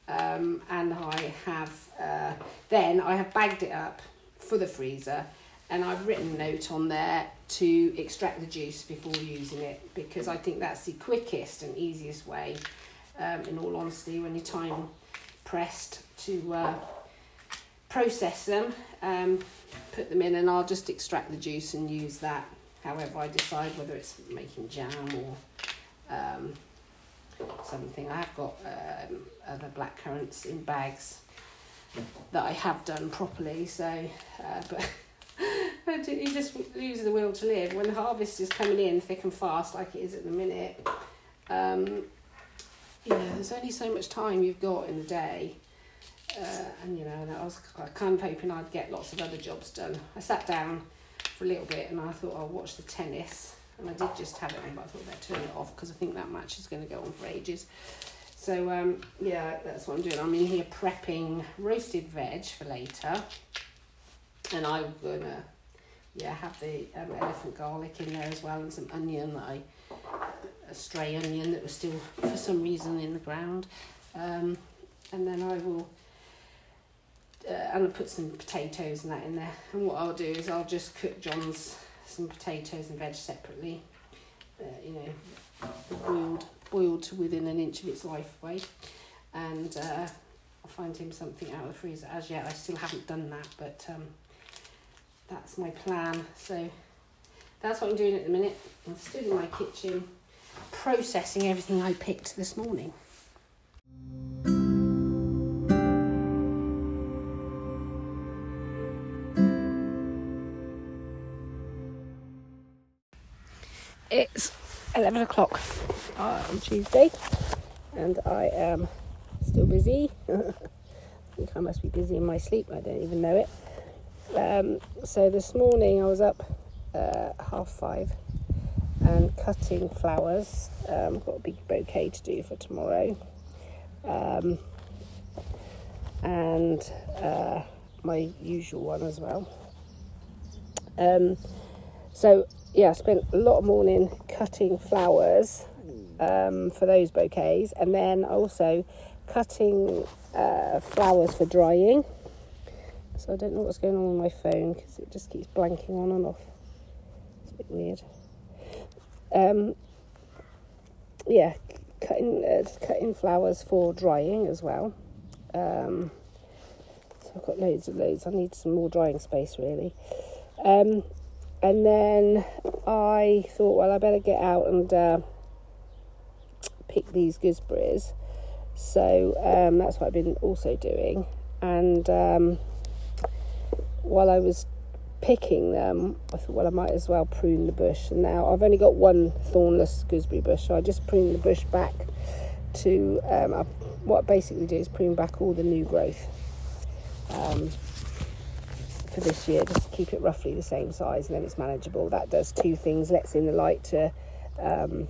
Um, and I have uh, then I have bagged it up for the freezer, and I've written a note on there to extract the juice before using it because I think that's the quickest and easiest way. Um, in all honesty, when you're time pressed to uh, process them, um, put them in, and I'll just extract the juice and use that however I decide whether it's making jam or um, something. I have got um, other black currants in bags that I have done properly, so uh, but. You just lose the will to live when the harvest is coming in thick and fast like it is at the minute um, yeah there's only so much time you've got in the day uh, and you know, I was kind of hoping I'd get lots of other jobs done. I sat down for a little bit and I thought I'll watch the tennis, and I did just have it on, but I thought I'd turn it off because I think that match is going to go on for ages. So um, yeah, that's what I'm doing. I'm in here prepping roasted veg for later, and I'm gonna yeah have the um, elephant garlic in there as well, and some onion that I a stray onion that was still for some reason in the ground, um, and then I will uh, and I'll put some potatoes and that in there. And what I'll do is I'll just cook John's some potatoes and veg separately. Uh, you know, boiled boiled to within an inch of its life way, and uh, I'll find him something out of the freezer. As yet, I still haven't done that, but um, that's my plan. So that's what I'm doing at the minute. I'm still in my kitchen, processing everything I picked this morning. It's 11 o'clock on Tuesday, and I am still busy. I think I must be busy in my sleep, I don't even know it. Um, so this morning I was up uh, half five and cutting flowers. Um, got a big bouquet to do for tomorrow. Um, and uh, my usual one as well. Um, so yeah, I spent a lot of morning cutting flowers um, for those bouquets, and then also cutting uh, flowers for drying. So I don't know what's going on with my phone because it just keeps blanking on and off. It's a bit weird. Um, yeah, cutting uh, cutting flowers for drying as well. Um, so I've got loads of loads. I need some more drying space really. Um, and then I thought, well, I better get out and uh, pick these gooseberries. So um, that's what I've been also doing. And um, while I was picking them, I thought, well, I might as well prune the bush. And now I've only got one thornless gooseberry bush, so I just prune the bush back to um, I, what I basically do is prune back all the new growth. Um, for this year just to keep it roughly the same size and then it's manageable. That does two things, lets in the light to um,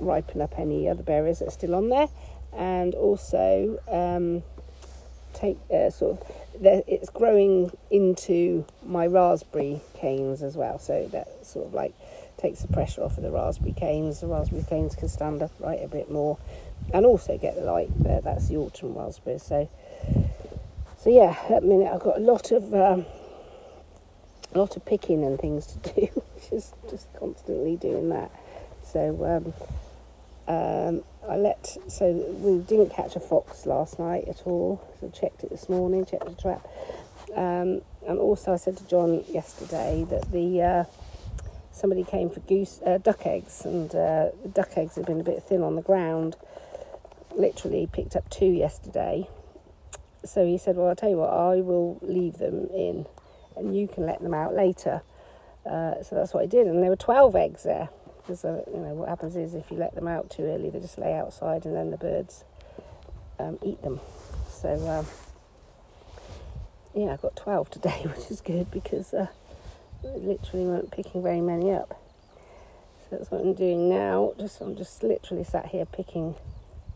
ripen up any other berries that are still on there and also um, take uh, sort of it's growing into my raspberry canes as well. So that sort of like takes the pressure off of the raspberry canes. The raspberry canes can stand upright a bit more and also get the light. There that's the autumn raspberries so so yeah, at the minute I've got a lot of um, a lot of picking and things to do, just just constantly doing that. So um, um, I let so we didn't catch a fox last night at all. So checked it this morning, checked the trap, um, and also I said to John yesterday that the uh, somebody came for goose uh, duck eggs, and uh, the duck eggs had been a bit thin on the ground. Literally picked up two yesterday so he said, Well, I'll tell you what, I will leave them in and you can let them out later. Uh, so that's what I did, and there were 12 eggs there. Because, uh, you know, what happens is if you let them out too early, they just lay outside and then the birds um, eat them. So, um, yeah, I got 12 today, which is good because uh, literally weren't picking very many up. So that's what I'm doing now. Just I'm just literally sat here picking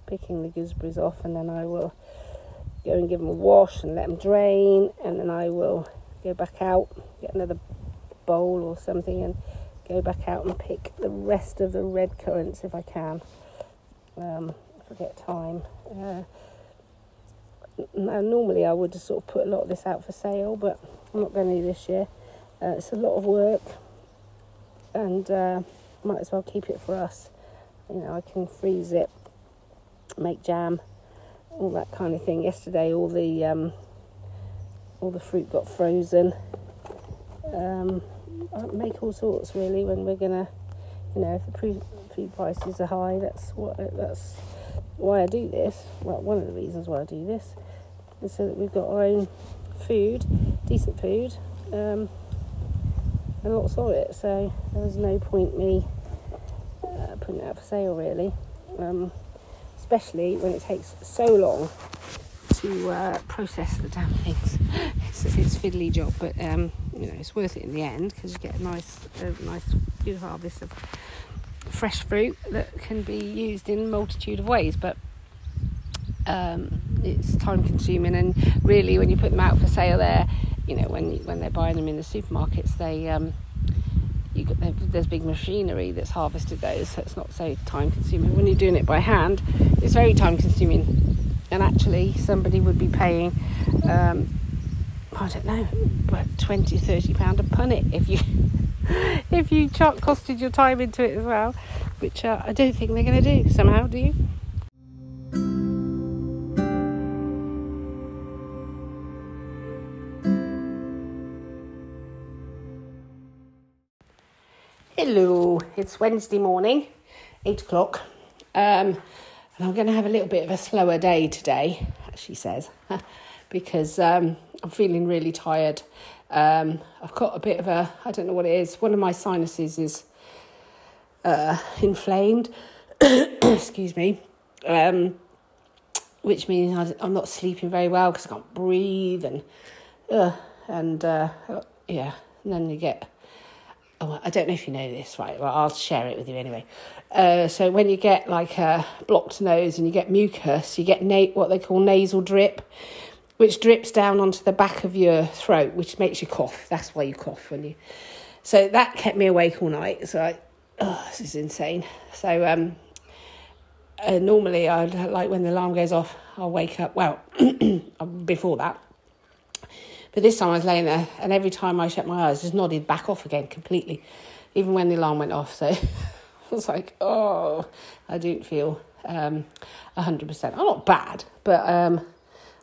picking the gooseberries off, and then I will go and give them a wash and let them drain, and then I will go back out, get another bowl or something, and go back out and pick the rest of the red currants if I can. Um, if I get time. Uh, now, normally I would sort of put a lot of this out for sale, but I'm not going to this year. Uh, it's a lot of work, and uh, might as well keep it for us. You know, I can freeze it, make jam, all that kind of thing. Yesterday, all the um, all the fruit got frozen. Um, make all sorts really when we're gonna, you know, if the pre- food prices are high. That's what that's why I do this. Well, one of the reasons why I do this is so that we've got our own food, decent food, um, and lots of it. So there's no point me uh, putting it out for sale really. Um, especially when it takes so long to uh, process the damn things. It's, it's fiddly job, but um, you know it's worth it in the end because you get a nice, a nice, good harvest of fresh fruit that can be used in a multitude of ways. But um, it's time consuming, and really, when you put them out for sale, there, you know, when when they're buying them in the supermarkets, they um, got, there's big machinery that's harvested those, so it's not so time consuming. When you're doing it by hand, it's very time consuming, and actually, somebody would be paying, um, I don't know, about 20, 30 pound a punnet if you if you ch- costed your time into it as well, which uh, I don't think they're going to do somehow, do you? Hello, it's Wednesday morning, eight o'clock, um, and I'm going to have a little bit of a slower day today, as she says, because um, I'm feeling really tired. Um, I've got a bit of a, I don't know what it is, one of my sinuses is uh, inflamed, excuse me, um, which means I'm not sleeping very well because I can't breathe and, uh, and uh, yeah, and then you get oh, I don't know if you know this, right? Well, I'll share it with you anyway. Uh, so when you get like a blocked nose and you get mucus, you get na- what they call nasal drip, which drips down onto the back of your throat, which makes you cough. That's why you cough when you. So that kept me awake all night. So I, oh, this is insane. So um, uh, normally I like when the alarm goes off, I'll wake up. Well, before that, but this time I was laying there, and every time I shut my eyes, just nodded back off again completely, even when the alarm went off. So I was like, oh, I didn't feel um, 100%. I'm not bad, but, um,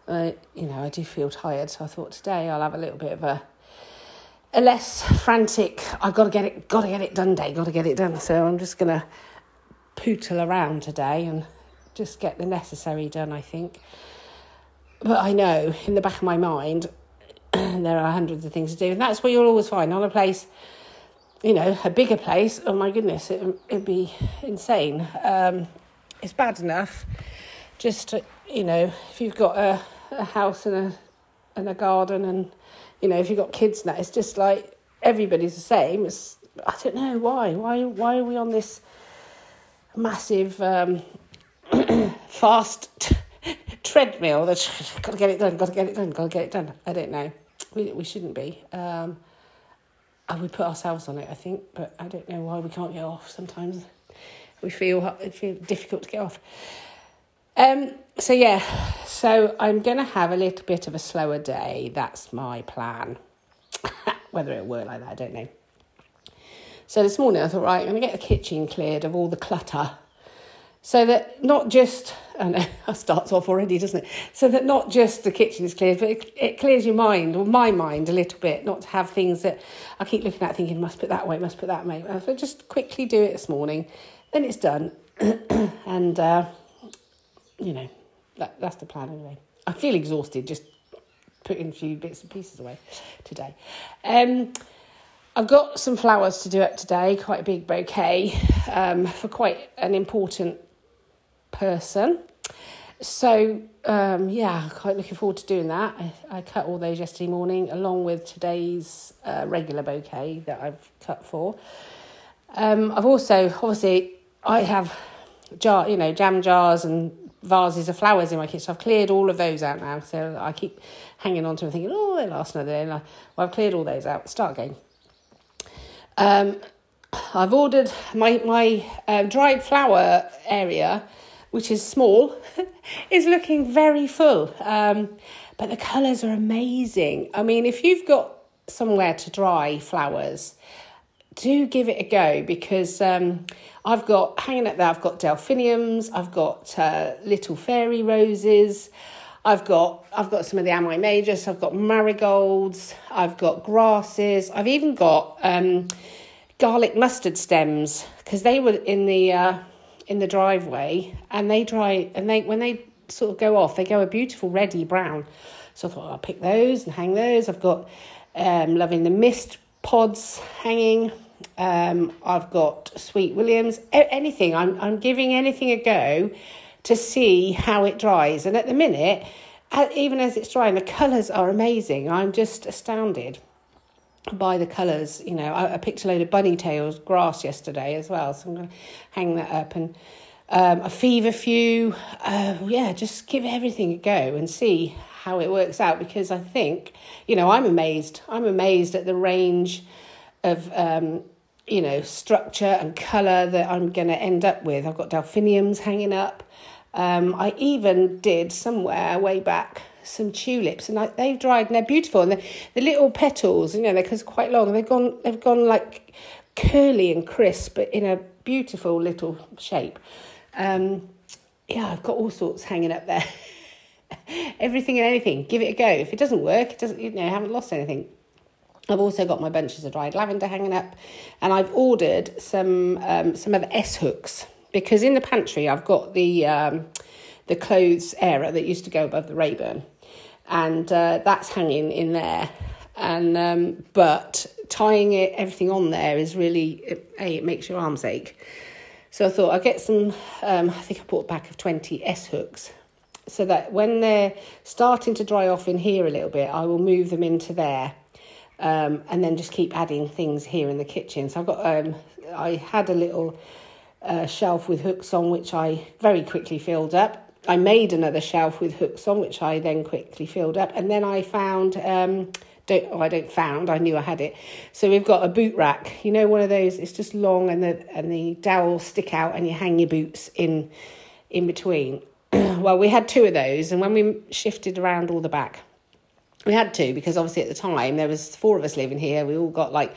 uh, you know, I do feel tired. So I thought today I'll have a little bit of a, a less frantic, I've got to get it, got to get it done day, got to get it done. So I'm just to pootle around today and just get the necessary done, I think. But I know in the back of my mind, there are hundreds of things to do, and that's what you'll always find on a place. You know, a bigger place. Oh my goodness, it, would be insane. Um, it's bad enough. Just to, you know, if you've got a, a house and a and a garden, and you know, if you've got kids now, it's just like everybody's the same. It's I don't know why. Why why are we on this massive um, fast treadmill that's got to get it done, got to get it done, got to get it done. I don't know. We, we shouldn't be. Um, and we put ourselves on it, I think, but I don't know why we can't get off. Sometimes we feel feel difficult to get off. Um, so yeah, so I'm going to have a little bit of a slower day. That's my plan. Whether it will work like that, I don't know. So this morning I thought, right, I'm going to get the kitchen cleared of all the clutter so that not just and it starts off already doesn't it so that not just the kitchen is cleared but it, it, clears your mind or my mind a little bit not to have things that i keep looking at thinking must put that way must put that way so just quickly do it this morning then it's done and uh, you know that, that's the plan anyway i feel exhausted just putting a few bits and pieces away today um, I've got some flowers to do up today, quite a big bouquet um, for quite an important person. So, um, yeah, quite looking forward to doing that. I, I, cut all those yesterday morning along with today's uh, regular bouquet that I've cut for. Um, I've also, obviously, I have jar, you know, jam jars and vases of flowers in my kitchen. I've cleared all of those out now. So I keep hanging on to them thinking, oh, they last another day. well, I've cleared all those out. Start again. Um, I've ordered my, my um, dried flower area which is small, is looking very full. Um, but the colours are amazing. I mean, if you've got somewhere to dry flowers, do give it a go because um, I've got hanging up there. I've got delphiniums. I've got uh, little fairy roses. I've got I've got some of the Ammi majus. I've got marigolds. I've got grasses. I've even got um, garlic mustard stems because they were in the uh, in the driveway and they dry and they when they sort of go off they go a beautiful reddy brown so i thought i'll pick those and hang those i've got um, loving the mist pods hanging um, i've got sweet williams anything I'm, I'm giving anything a go to see how it dries and at the minute even as it's drying the colours are amazing i'm just astounded by the colours. You know, I, I, picked a load of bunny tails grass yesterday as well, so I'm going to hang that up and um, a feverfew. Uh, yeah, just give everything a go and see how it works out because I think, you know, I'm amazed. I'm amazed at the range of. Um, you know, structure and colour that I'm going to end up with. I've got delphiniums hanging up. Um, I even did somewhere way back some tulips, and I, they've dried and they're beautiful. And the, the little petals, you know, they're quite long. They've gone they've gone like curly and crisp, but in a beautiful little shape. Um, yeah, I've got all sorts hanging up there. Everything and anything. Give it a go. If it doesn't work, it doesn't. You know, I haven't lost anything. I've also got my bunches of dried lavender hanging up, and I've ordered some um, some other S hooks because in the pantry I've got the um, the clothes area that used to go above the Rayburn, and uh, that's hanging in there. And um, but tying it everything on there is really a it makes your arms ache. So I thought I'd get some. Um, I think I bought a pack of twenty S hooks, so that when they're starting to dry off in here a little bit, I will move them into there, um, and then just keep adding things here in the kitchen. So I've got. Um, I had a little uh, shelf with hooks on, which I very quickly filled up. I made another shelf with hooks on, which I then quickly filled up, and then I found. Um, don't oh, I don't found I knew I had it. So we've got a boot rack. You know, one of those. It's just long and the and the dowels stick out, and you hang your boots in in between. well, we had two of those, and when we shifted around all the back, we had two because obviously at the time there was four of us living here. We all got like,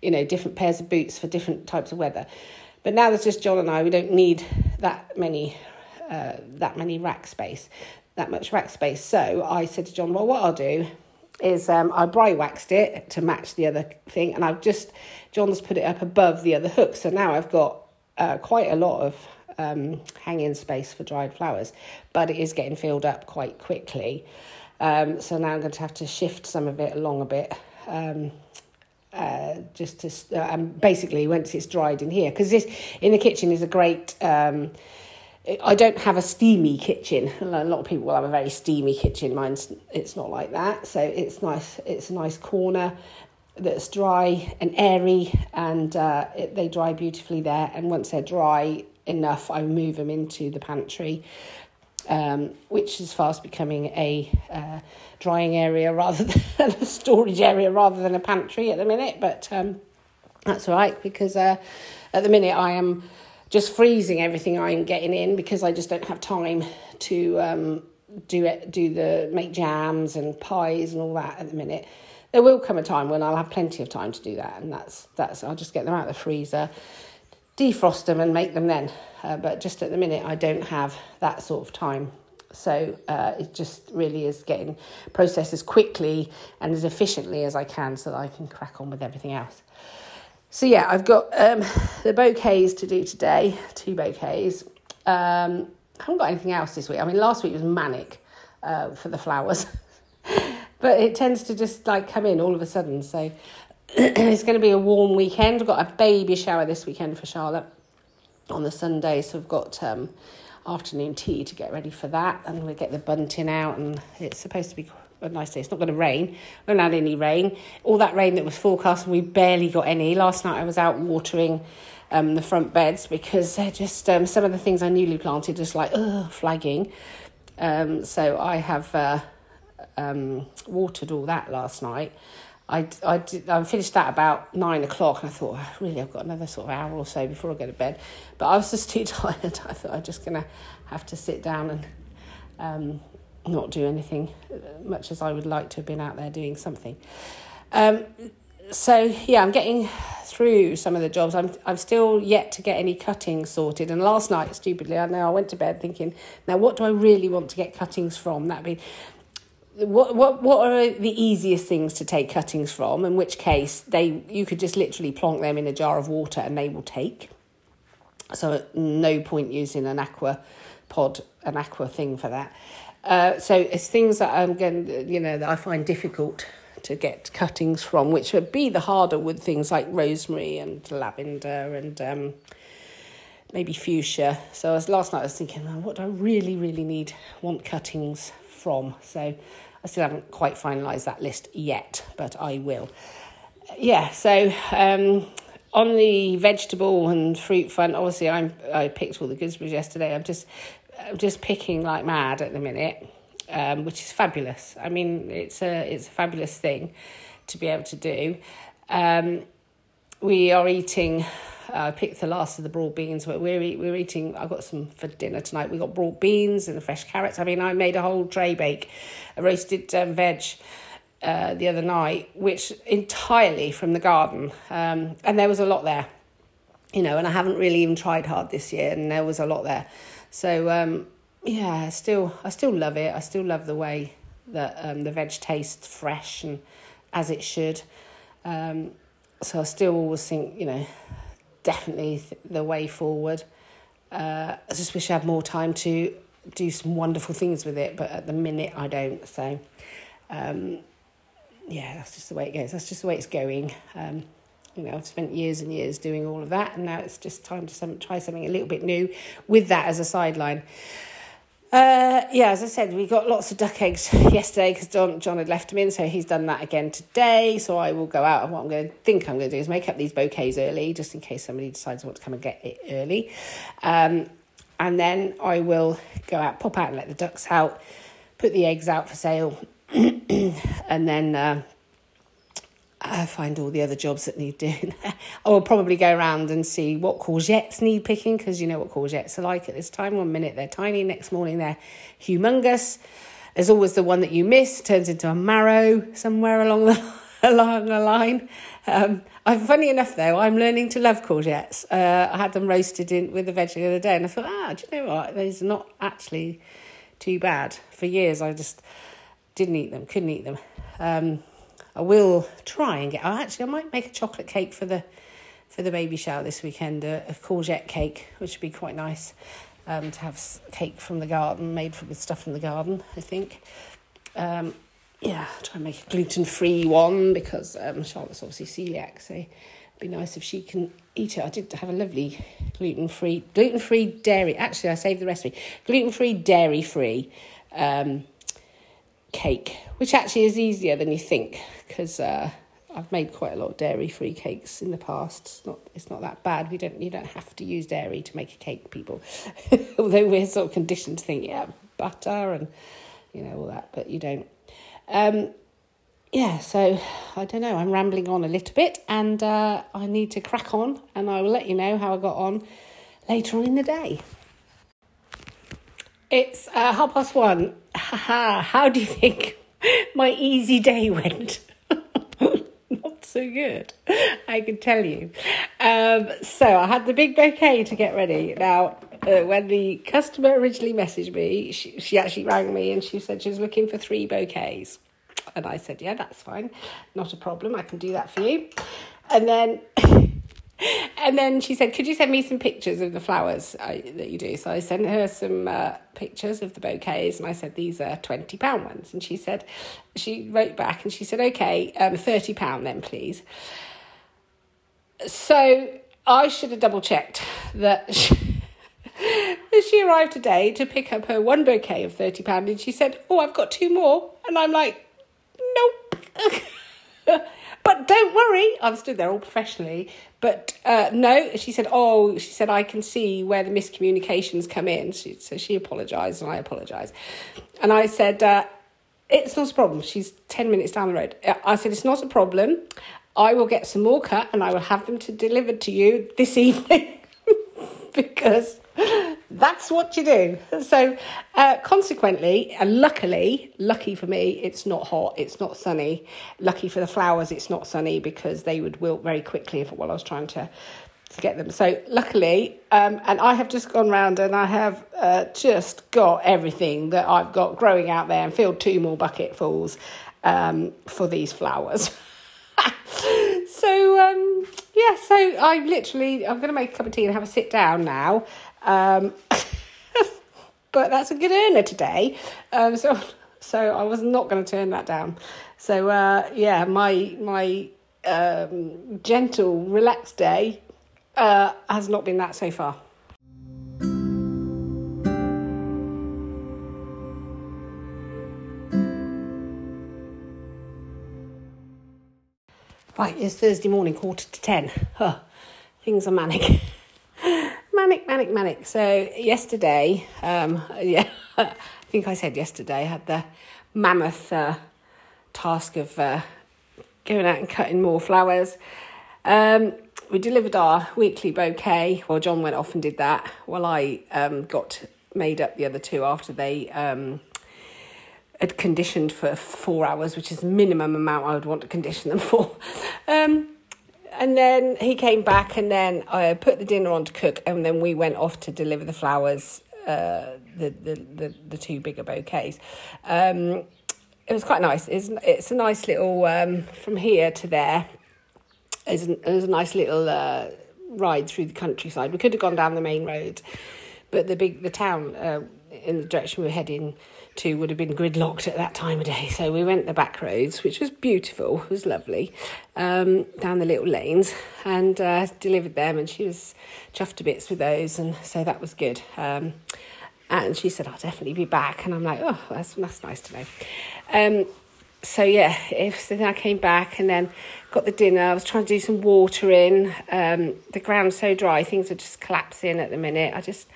you know, different pairs of boots for different types of weather. But now there's just John and I. We don't need that many uh, that many rack space, that much rack space. So I said to John, well, what I'll do is um, I bri waxed it to match the other thing, and I've just John's put it up above the other hook, so now I've got uh, quite a lot of um, hanging space for dried flowers, but it is getting filled up quite quickly. Um, so now I'm going to have to shift some of it along a bit. Um, uh, just to uh, um, basically once it's dried in here because this in the kitchen is a great um, I don't have a steamy kitchen. A lot of people will have a very steamy kitchen. Mine's it's not like that. So it's nice. It's a nice corner that's dry and airy, and uh, it, they dry beautifully there. And once they're dry enough, I move them into the pantry, um, which is fast becoming a uh, drying area rather than a storage area rather than a pantry at the minute. But um, that's all right because uh, at the minute I am just freezing everything I'm getting in because I just don't have time to um, do it, do the make jams and pies and all that at the minute. There will come a time when I'll have plenty of time to do that, and that's that's I'll just get them out of the freezer, defrost them, and make them then. Uh, but just at the minute, I don't have that sort of time. So uh, it just really is getting processed as quickly and as efficiently as I can so that I can crack on with everything else. So yeah, I've got um, the bouquets to do today, two bouquets. Um, I haven't got anything else this week. I mean, last week was manic uh, for the flowers, but it tends to just like come in all of a sudden. So it's going to be a warm weekend. I've got a baby shower this weekend for Charlotte on the Sunday, so I've got um, afternoon tea to get ready for that, and we get the bunting out, and it's supposed to be a nice day. It's not going to rain. We haven't had any rain. All that rain that was forecast, we barely got any. Last night I was out watering um, the front beds because they're just um, some of the things I newly planted just like ugh, flagging. Um, so I have uh, um, watered all that last night. I, I, did, I finished that about nine o'clock and I thought, oh, really, I've got another sort of hour or so before I go to bed. But I was just too tired. I thought I'm just going to have to sit down and um, not do anything, much as I would like to have been out there doing something. Um, so yeah, I'm getting through some of the jobs. I'm I'm still yet to get any cuttings sorted. And last night, stupidly, I know I went to bed thinking, now what do I really want to get cuttings from? That'd be what what what are the easiest things to take cuttings from? In which case, they you could just literally plonk them in a jar of water and they will take. So no point using an aqua pod, an aqua thing for that. Uh, so it's things that I'm going, you know, that I find difficult to get cuttings from, which would be the harder wood things like rosemary and lavender and um, maybe fuchsia. So as last night I was thinking, oh, what do I really, really need want cuttings from? So I still haven't quite finalised that list yet, but I will. Yeah, so um, on the vegetable and fruit front, obviously I'm I picked all the gooseberries yesterday. I'm just I'm just picking like mad at the minute, um, which is fabulous. I mean, it's a it's a fabulous thing to be able to do. Um, we are eating I picked the last of the broad beans. But we're we're eating. I got some for dinner tonight. We got broad beans and the fresh carrots. I mean, I made a whole tray bake, a roasted um, veg. Uh, the other night, which entirely from the garden, um, and there was a lot there, you know. And I haven't really even tried hard this year, and there was a lot there. So um, yeah, still I still love it. I still love the way that um, the veg tastes fresh and as it should. Um, so I still always think, you know, definitely the way forward. Uh, I just wish I had more time to do some wonderful things with it, but at the minute I don't. So, um, yeah, that's just the way it goes. That's just the way it's going. Um, you know, I've spent years and years doing all of that, and now it's just time to some, try something a little bit new with that as a sideline. Uh, yeah, as I said, we got lots of duck eggs yesterday because John John had left them in, so he's done that again today. So I will go out, and what I'm going to think I'm going to do is make up these bouquets early, just in case somebody decides want to come and get it early. Um, and then I will go out, pop out, and let the ducks out, put the eggs out for sale, and then. Uh, I find all the other jobs that need doing. I will probably go around and see what courgettes need picking because you know what courgettes are like at this time. One minute they're tiny, next morning they're humongous. There's always the one that you miss turns into a marrow somewhere along the along the line. Um, I'm funny enough though. I'm learning to love courgettes. Uh, I had them roasted in with the veg the other day, and I thought, ah, do you know what? These are not actually too bad. For years, I just didn't eat them, couldn't eat them. Um, I will try and get. Oh, actually, I might make a chocolate cake for the for the baby shower this weekend. A, a courgette cake, which would be quite nice um, to have cake from the garden, made with stuff from the garden. I think. Um, yeah, try and make a gluten free one because um, Charlotte's obviously celiac, so it'd be nice if she can eat it. I did have a lovely gluten free, gluten free dairy. Actually, I saved the recipe. Gluten free, dairy free um, cake, which actually is easier than you think because uh, I've made quite a lot of dairy free cakes in the past. It's not it's not that bad. We don't you don't have to use dairy to make a cake, people. Although we're sort of conditioned to think, yeah, butter and you know all that, but you don't. Um, yeah, so I don't know. I'm rambling on a little bit, and uh, I need to crack on, and I will let you know how I got on later on in the day. It's uh, half past one. How do you think my easy day went? So good, I can tell you. Um, so I had the big bouquet to get ready. Now, uh, when the customer originally messaged me, she, she actually rang me and she said she was looking for three bouquets. And I said, Yeah, that's fine. Not a problem. I can do that for you. And then and then she said, "Could you send me some pictures of the flowers uh, that you do?" So I sent her some uh, pictures of the bouquets, and I said, "These are twenty pound ones." And she said, she wrote back and she said, "Okay, um, thirty pound then, please." So I should have double checked that. She, she arrived today to pick up her one bouquet of thirty pound, and she said, "Oh, I've got two more," and I'm like, "Nope." But don't worry, I've stood there all professionally. But uh, no, she said, oh, she said, I can see where the miscommunications come in. She, so she apologised and I apologised. And I said, uh, it's not a problem. She's 10 minutes down the road. I said, it's not a problem. I will get some more cut and I will have them to delivered to you this evening because that's what you do. So, uh, consequently, and luckily, lucky for me, it's not hot, it's not sunny. Lucky for the flowers, it's not sunny because they would wilt very quickly if while I was trying to to get them. So, luckily, um, and I have just gone round and I have uh, just got everything that I've got growing out there and filled two more bucketfuls um, for these flowers. so um, yeah, so I literally I'm going to make a cup of tea and have a sit down now um, but that's a good earner today. Um, so so I was not going to turn that down. So uh, yeah, my my um, gentle, relaxed day uh, has not been that so far. Right, it's Thursday morning, quarter to ten. Huh, things are manic. manic. So yesterday, um, yeah, I think I said yesterday, I had the mammoth uh, task of uh, going out and cutting more flowers. Um, we delivered our weekly bouquet. Well, John went off and did that. While I um, got made up the other two after they um, had conditioned for four hours, which is minimum amount I would want to condition them for. Um, and then he came back, and then I put the dinner on to cook, and then we went off to deliver the flowers, uh, the, the, the the two bigger bouquets. Um, it was quite nice. It's it's a nice little um, from here to there. It's, it was a nice little uh, ride through the countryside. We could have gone down the main road, but the big the town uh, in the direction we were heading to would have been gridlocked at that time of day. So we went the back roads, which was beautiful. It was lovely, um, down the little lanes, and uh, delivered them. And she was chuffed to bits with those, and so that was good. Um, and she said, "I'll definitely be back." And I'm like, "Oh, that's that's nice to know." Um, so yeah, if so then I came back and then got the dinner. I was trying to do some watering. Um, the ground's so dry, things are just collapsing at the minute. I just,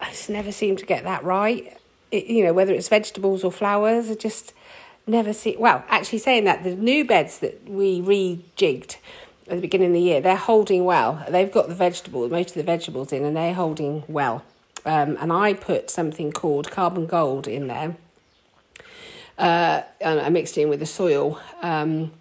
I just never seem to get that right. You know, whether it's vegetables or flowers, I just never see. Well, actually, saying that the new beds that we rejigged at the beginning of the year, they're holding well. They've got the vegetables, most of the vegetables in, and they're holding well. Um, and I put something called carbon gold in there uh, and I mixed it in with the soil. Um,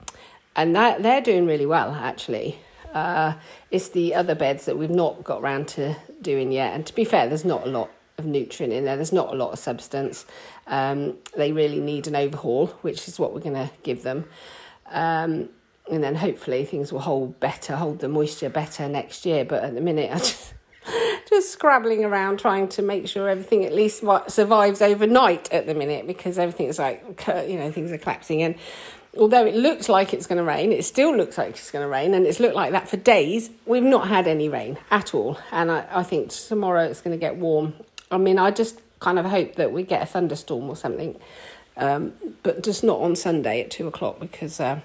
and that they're doing really well actually. Uh, it's the other beds that we've not got around to doing yet. And to be fair, there's not a lot of nutrient in there. There's not a lot of substance. Um, they really need an overhaul, which is what we're going to give them. Um, and then hopefully things will hold better, hold the moisture better next year. But at the minute, I just just scrabbling around trying to make sure everything at least survives overnight at the minute because everything's like you know things are collapsing and although it looks like it's going to rain it still looks like it's going to rain and it's looked like that for days we've not had any rain at all and I, I think tomorrow it's going to get warm i mean i just kind of hope that we get a thunderstorm or something um, but just not on sunday at two o'clock because uh,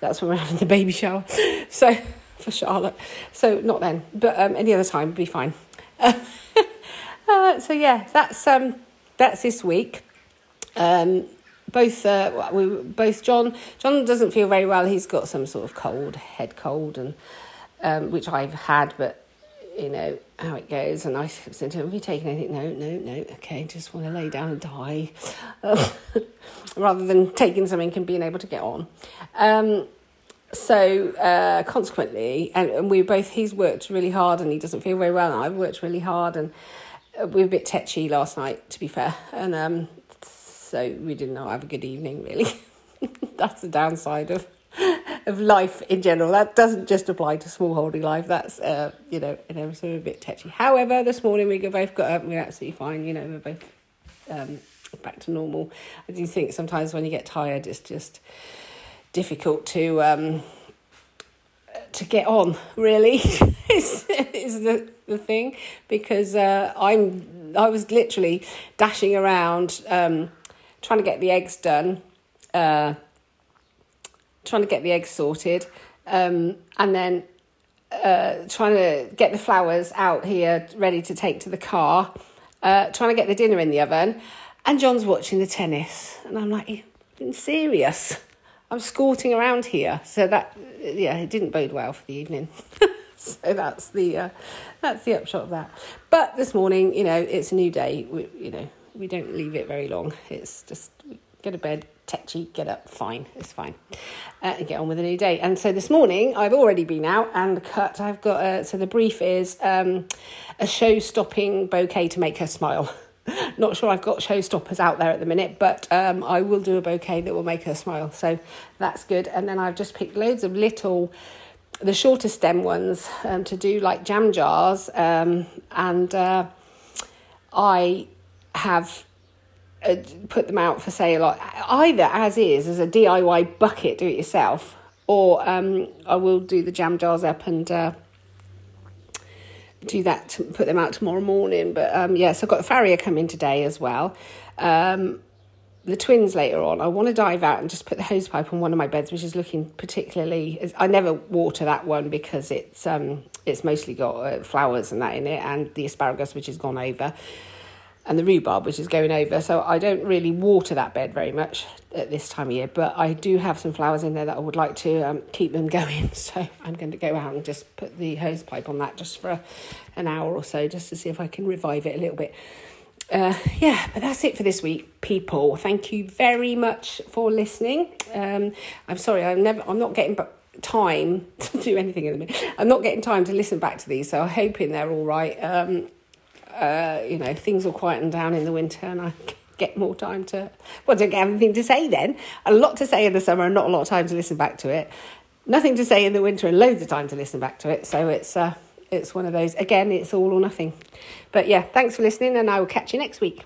that's when we're having the baby shower so for Charlotte. So not then, but um, any other time would be fine. uh, so yeah, that's um, that's this week. Um, both uh, we both John John doesn't feel very well. He's got some sort of cold, head cold, and um, which I've had, but you know how it goes. And I said to him, "Have you taken anything?" No, no, no. Okay, just want to lay down and die, rather than taking something and being able to get on. Um, so uh, consequently, and, and we both he's worked really hard and he doesn't feel very well, and I've worked really hard, and uh, we were a bit tetchy last night, to be fair, and um, so we did not have a good evening really. That's the downside of of life in general. That doesn't just apply to smallholding life. That's uh, you know, you know, so a bit tetchy. However, this morning we both got up and we're absolutely fine. You know, we're both um, back to normal. I do think sometimes when you get tired, it's just difficult to um, to get on. Really, is is the the thing because uh, I'm I was literally dashing around um, trying to get the eggs done, uh, trying to get the eggs sorted, um, and then. Uh, trying to get the flowers out here ready to take to the car, uh, trying to get the dinner in the oven, and John's watching the tennis, and I'm like, "You serious?" I'm scorting around here. So that, yeah, it didn't bode well for the evening. so that's the uh, that's the upshot of that. But this morning, you know, it's a new day. We, you know, we don't leave it very long. It's just get to bed, tetchy, get up, fine, it's fine, uh, and get on with a new day. And so this morning, I've already been out and cut. I've got a, so the brief is um, a show-stopping bouquet to make her smile. Not sure I've got showstoppers out there at the minute, but um, I will do a bouquet that will make her smile. So that's good. And then I've just picked loads of little, the shorter stem ones um, to do like jam jars. Um, and uh, I have uh, put them out for sale either as is, as a DIY bucket, do it yourself, or um, I will do the jam jars up and. Uh, do that to put them out tomorrow morning. But um, yes, I've got farrier coming today as well. Um, the twins later on. I want to dive out and just put the hose pipe on one of my beds, which is looking particularly. I never water that one because it's um it's mostly got uh, flowers and that in it, and the asparagus which has gone over. And the rhubarb, which is going over. So I don't really water that bed very much at this time of year, but I do have some flowers in there that I would like to um, keep them going. So I'm going to go out and just put the hose pipe on that just for a, an hour or so, just to see if I can revive it a little bit. Uh, yeah, but that's it for this week, people. Thank you very much for listening. Um, I'm sorry, I'm never, I'm not getting time to do anything in a minute. I'm not getting time to listen back to these, so I'm hoping they're all right. Um, uh, you know, things will quieten down in the winter and I get more time to, well, don't get anything to say then. A lot to say in the summer and not a lot of time to listen back to it. Nothing to say in the winter and loads of time to listen back to it. So it's, uh, it's one of those, again, it's all or nothing. But yeah, thanks for listening and I will catch you next week.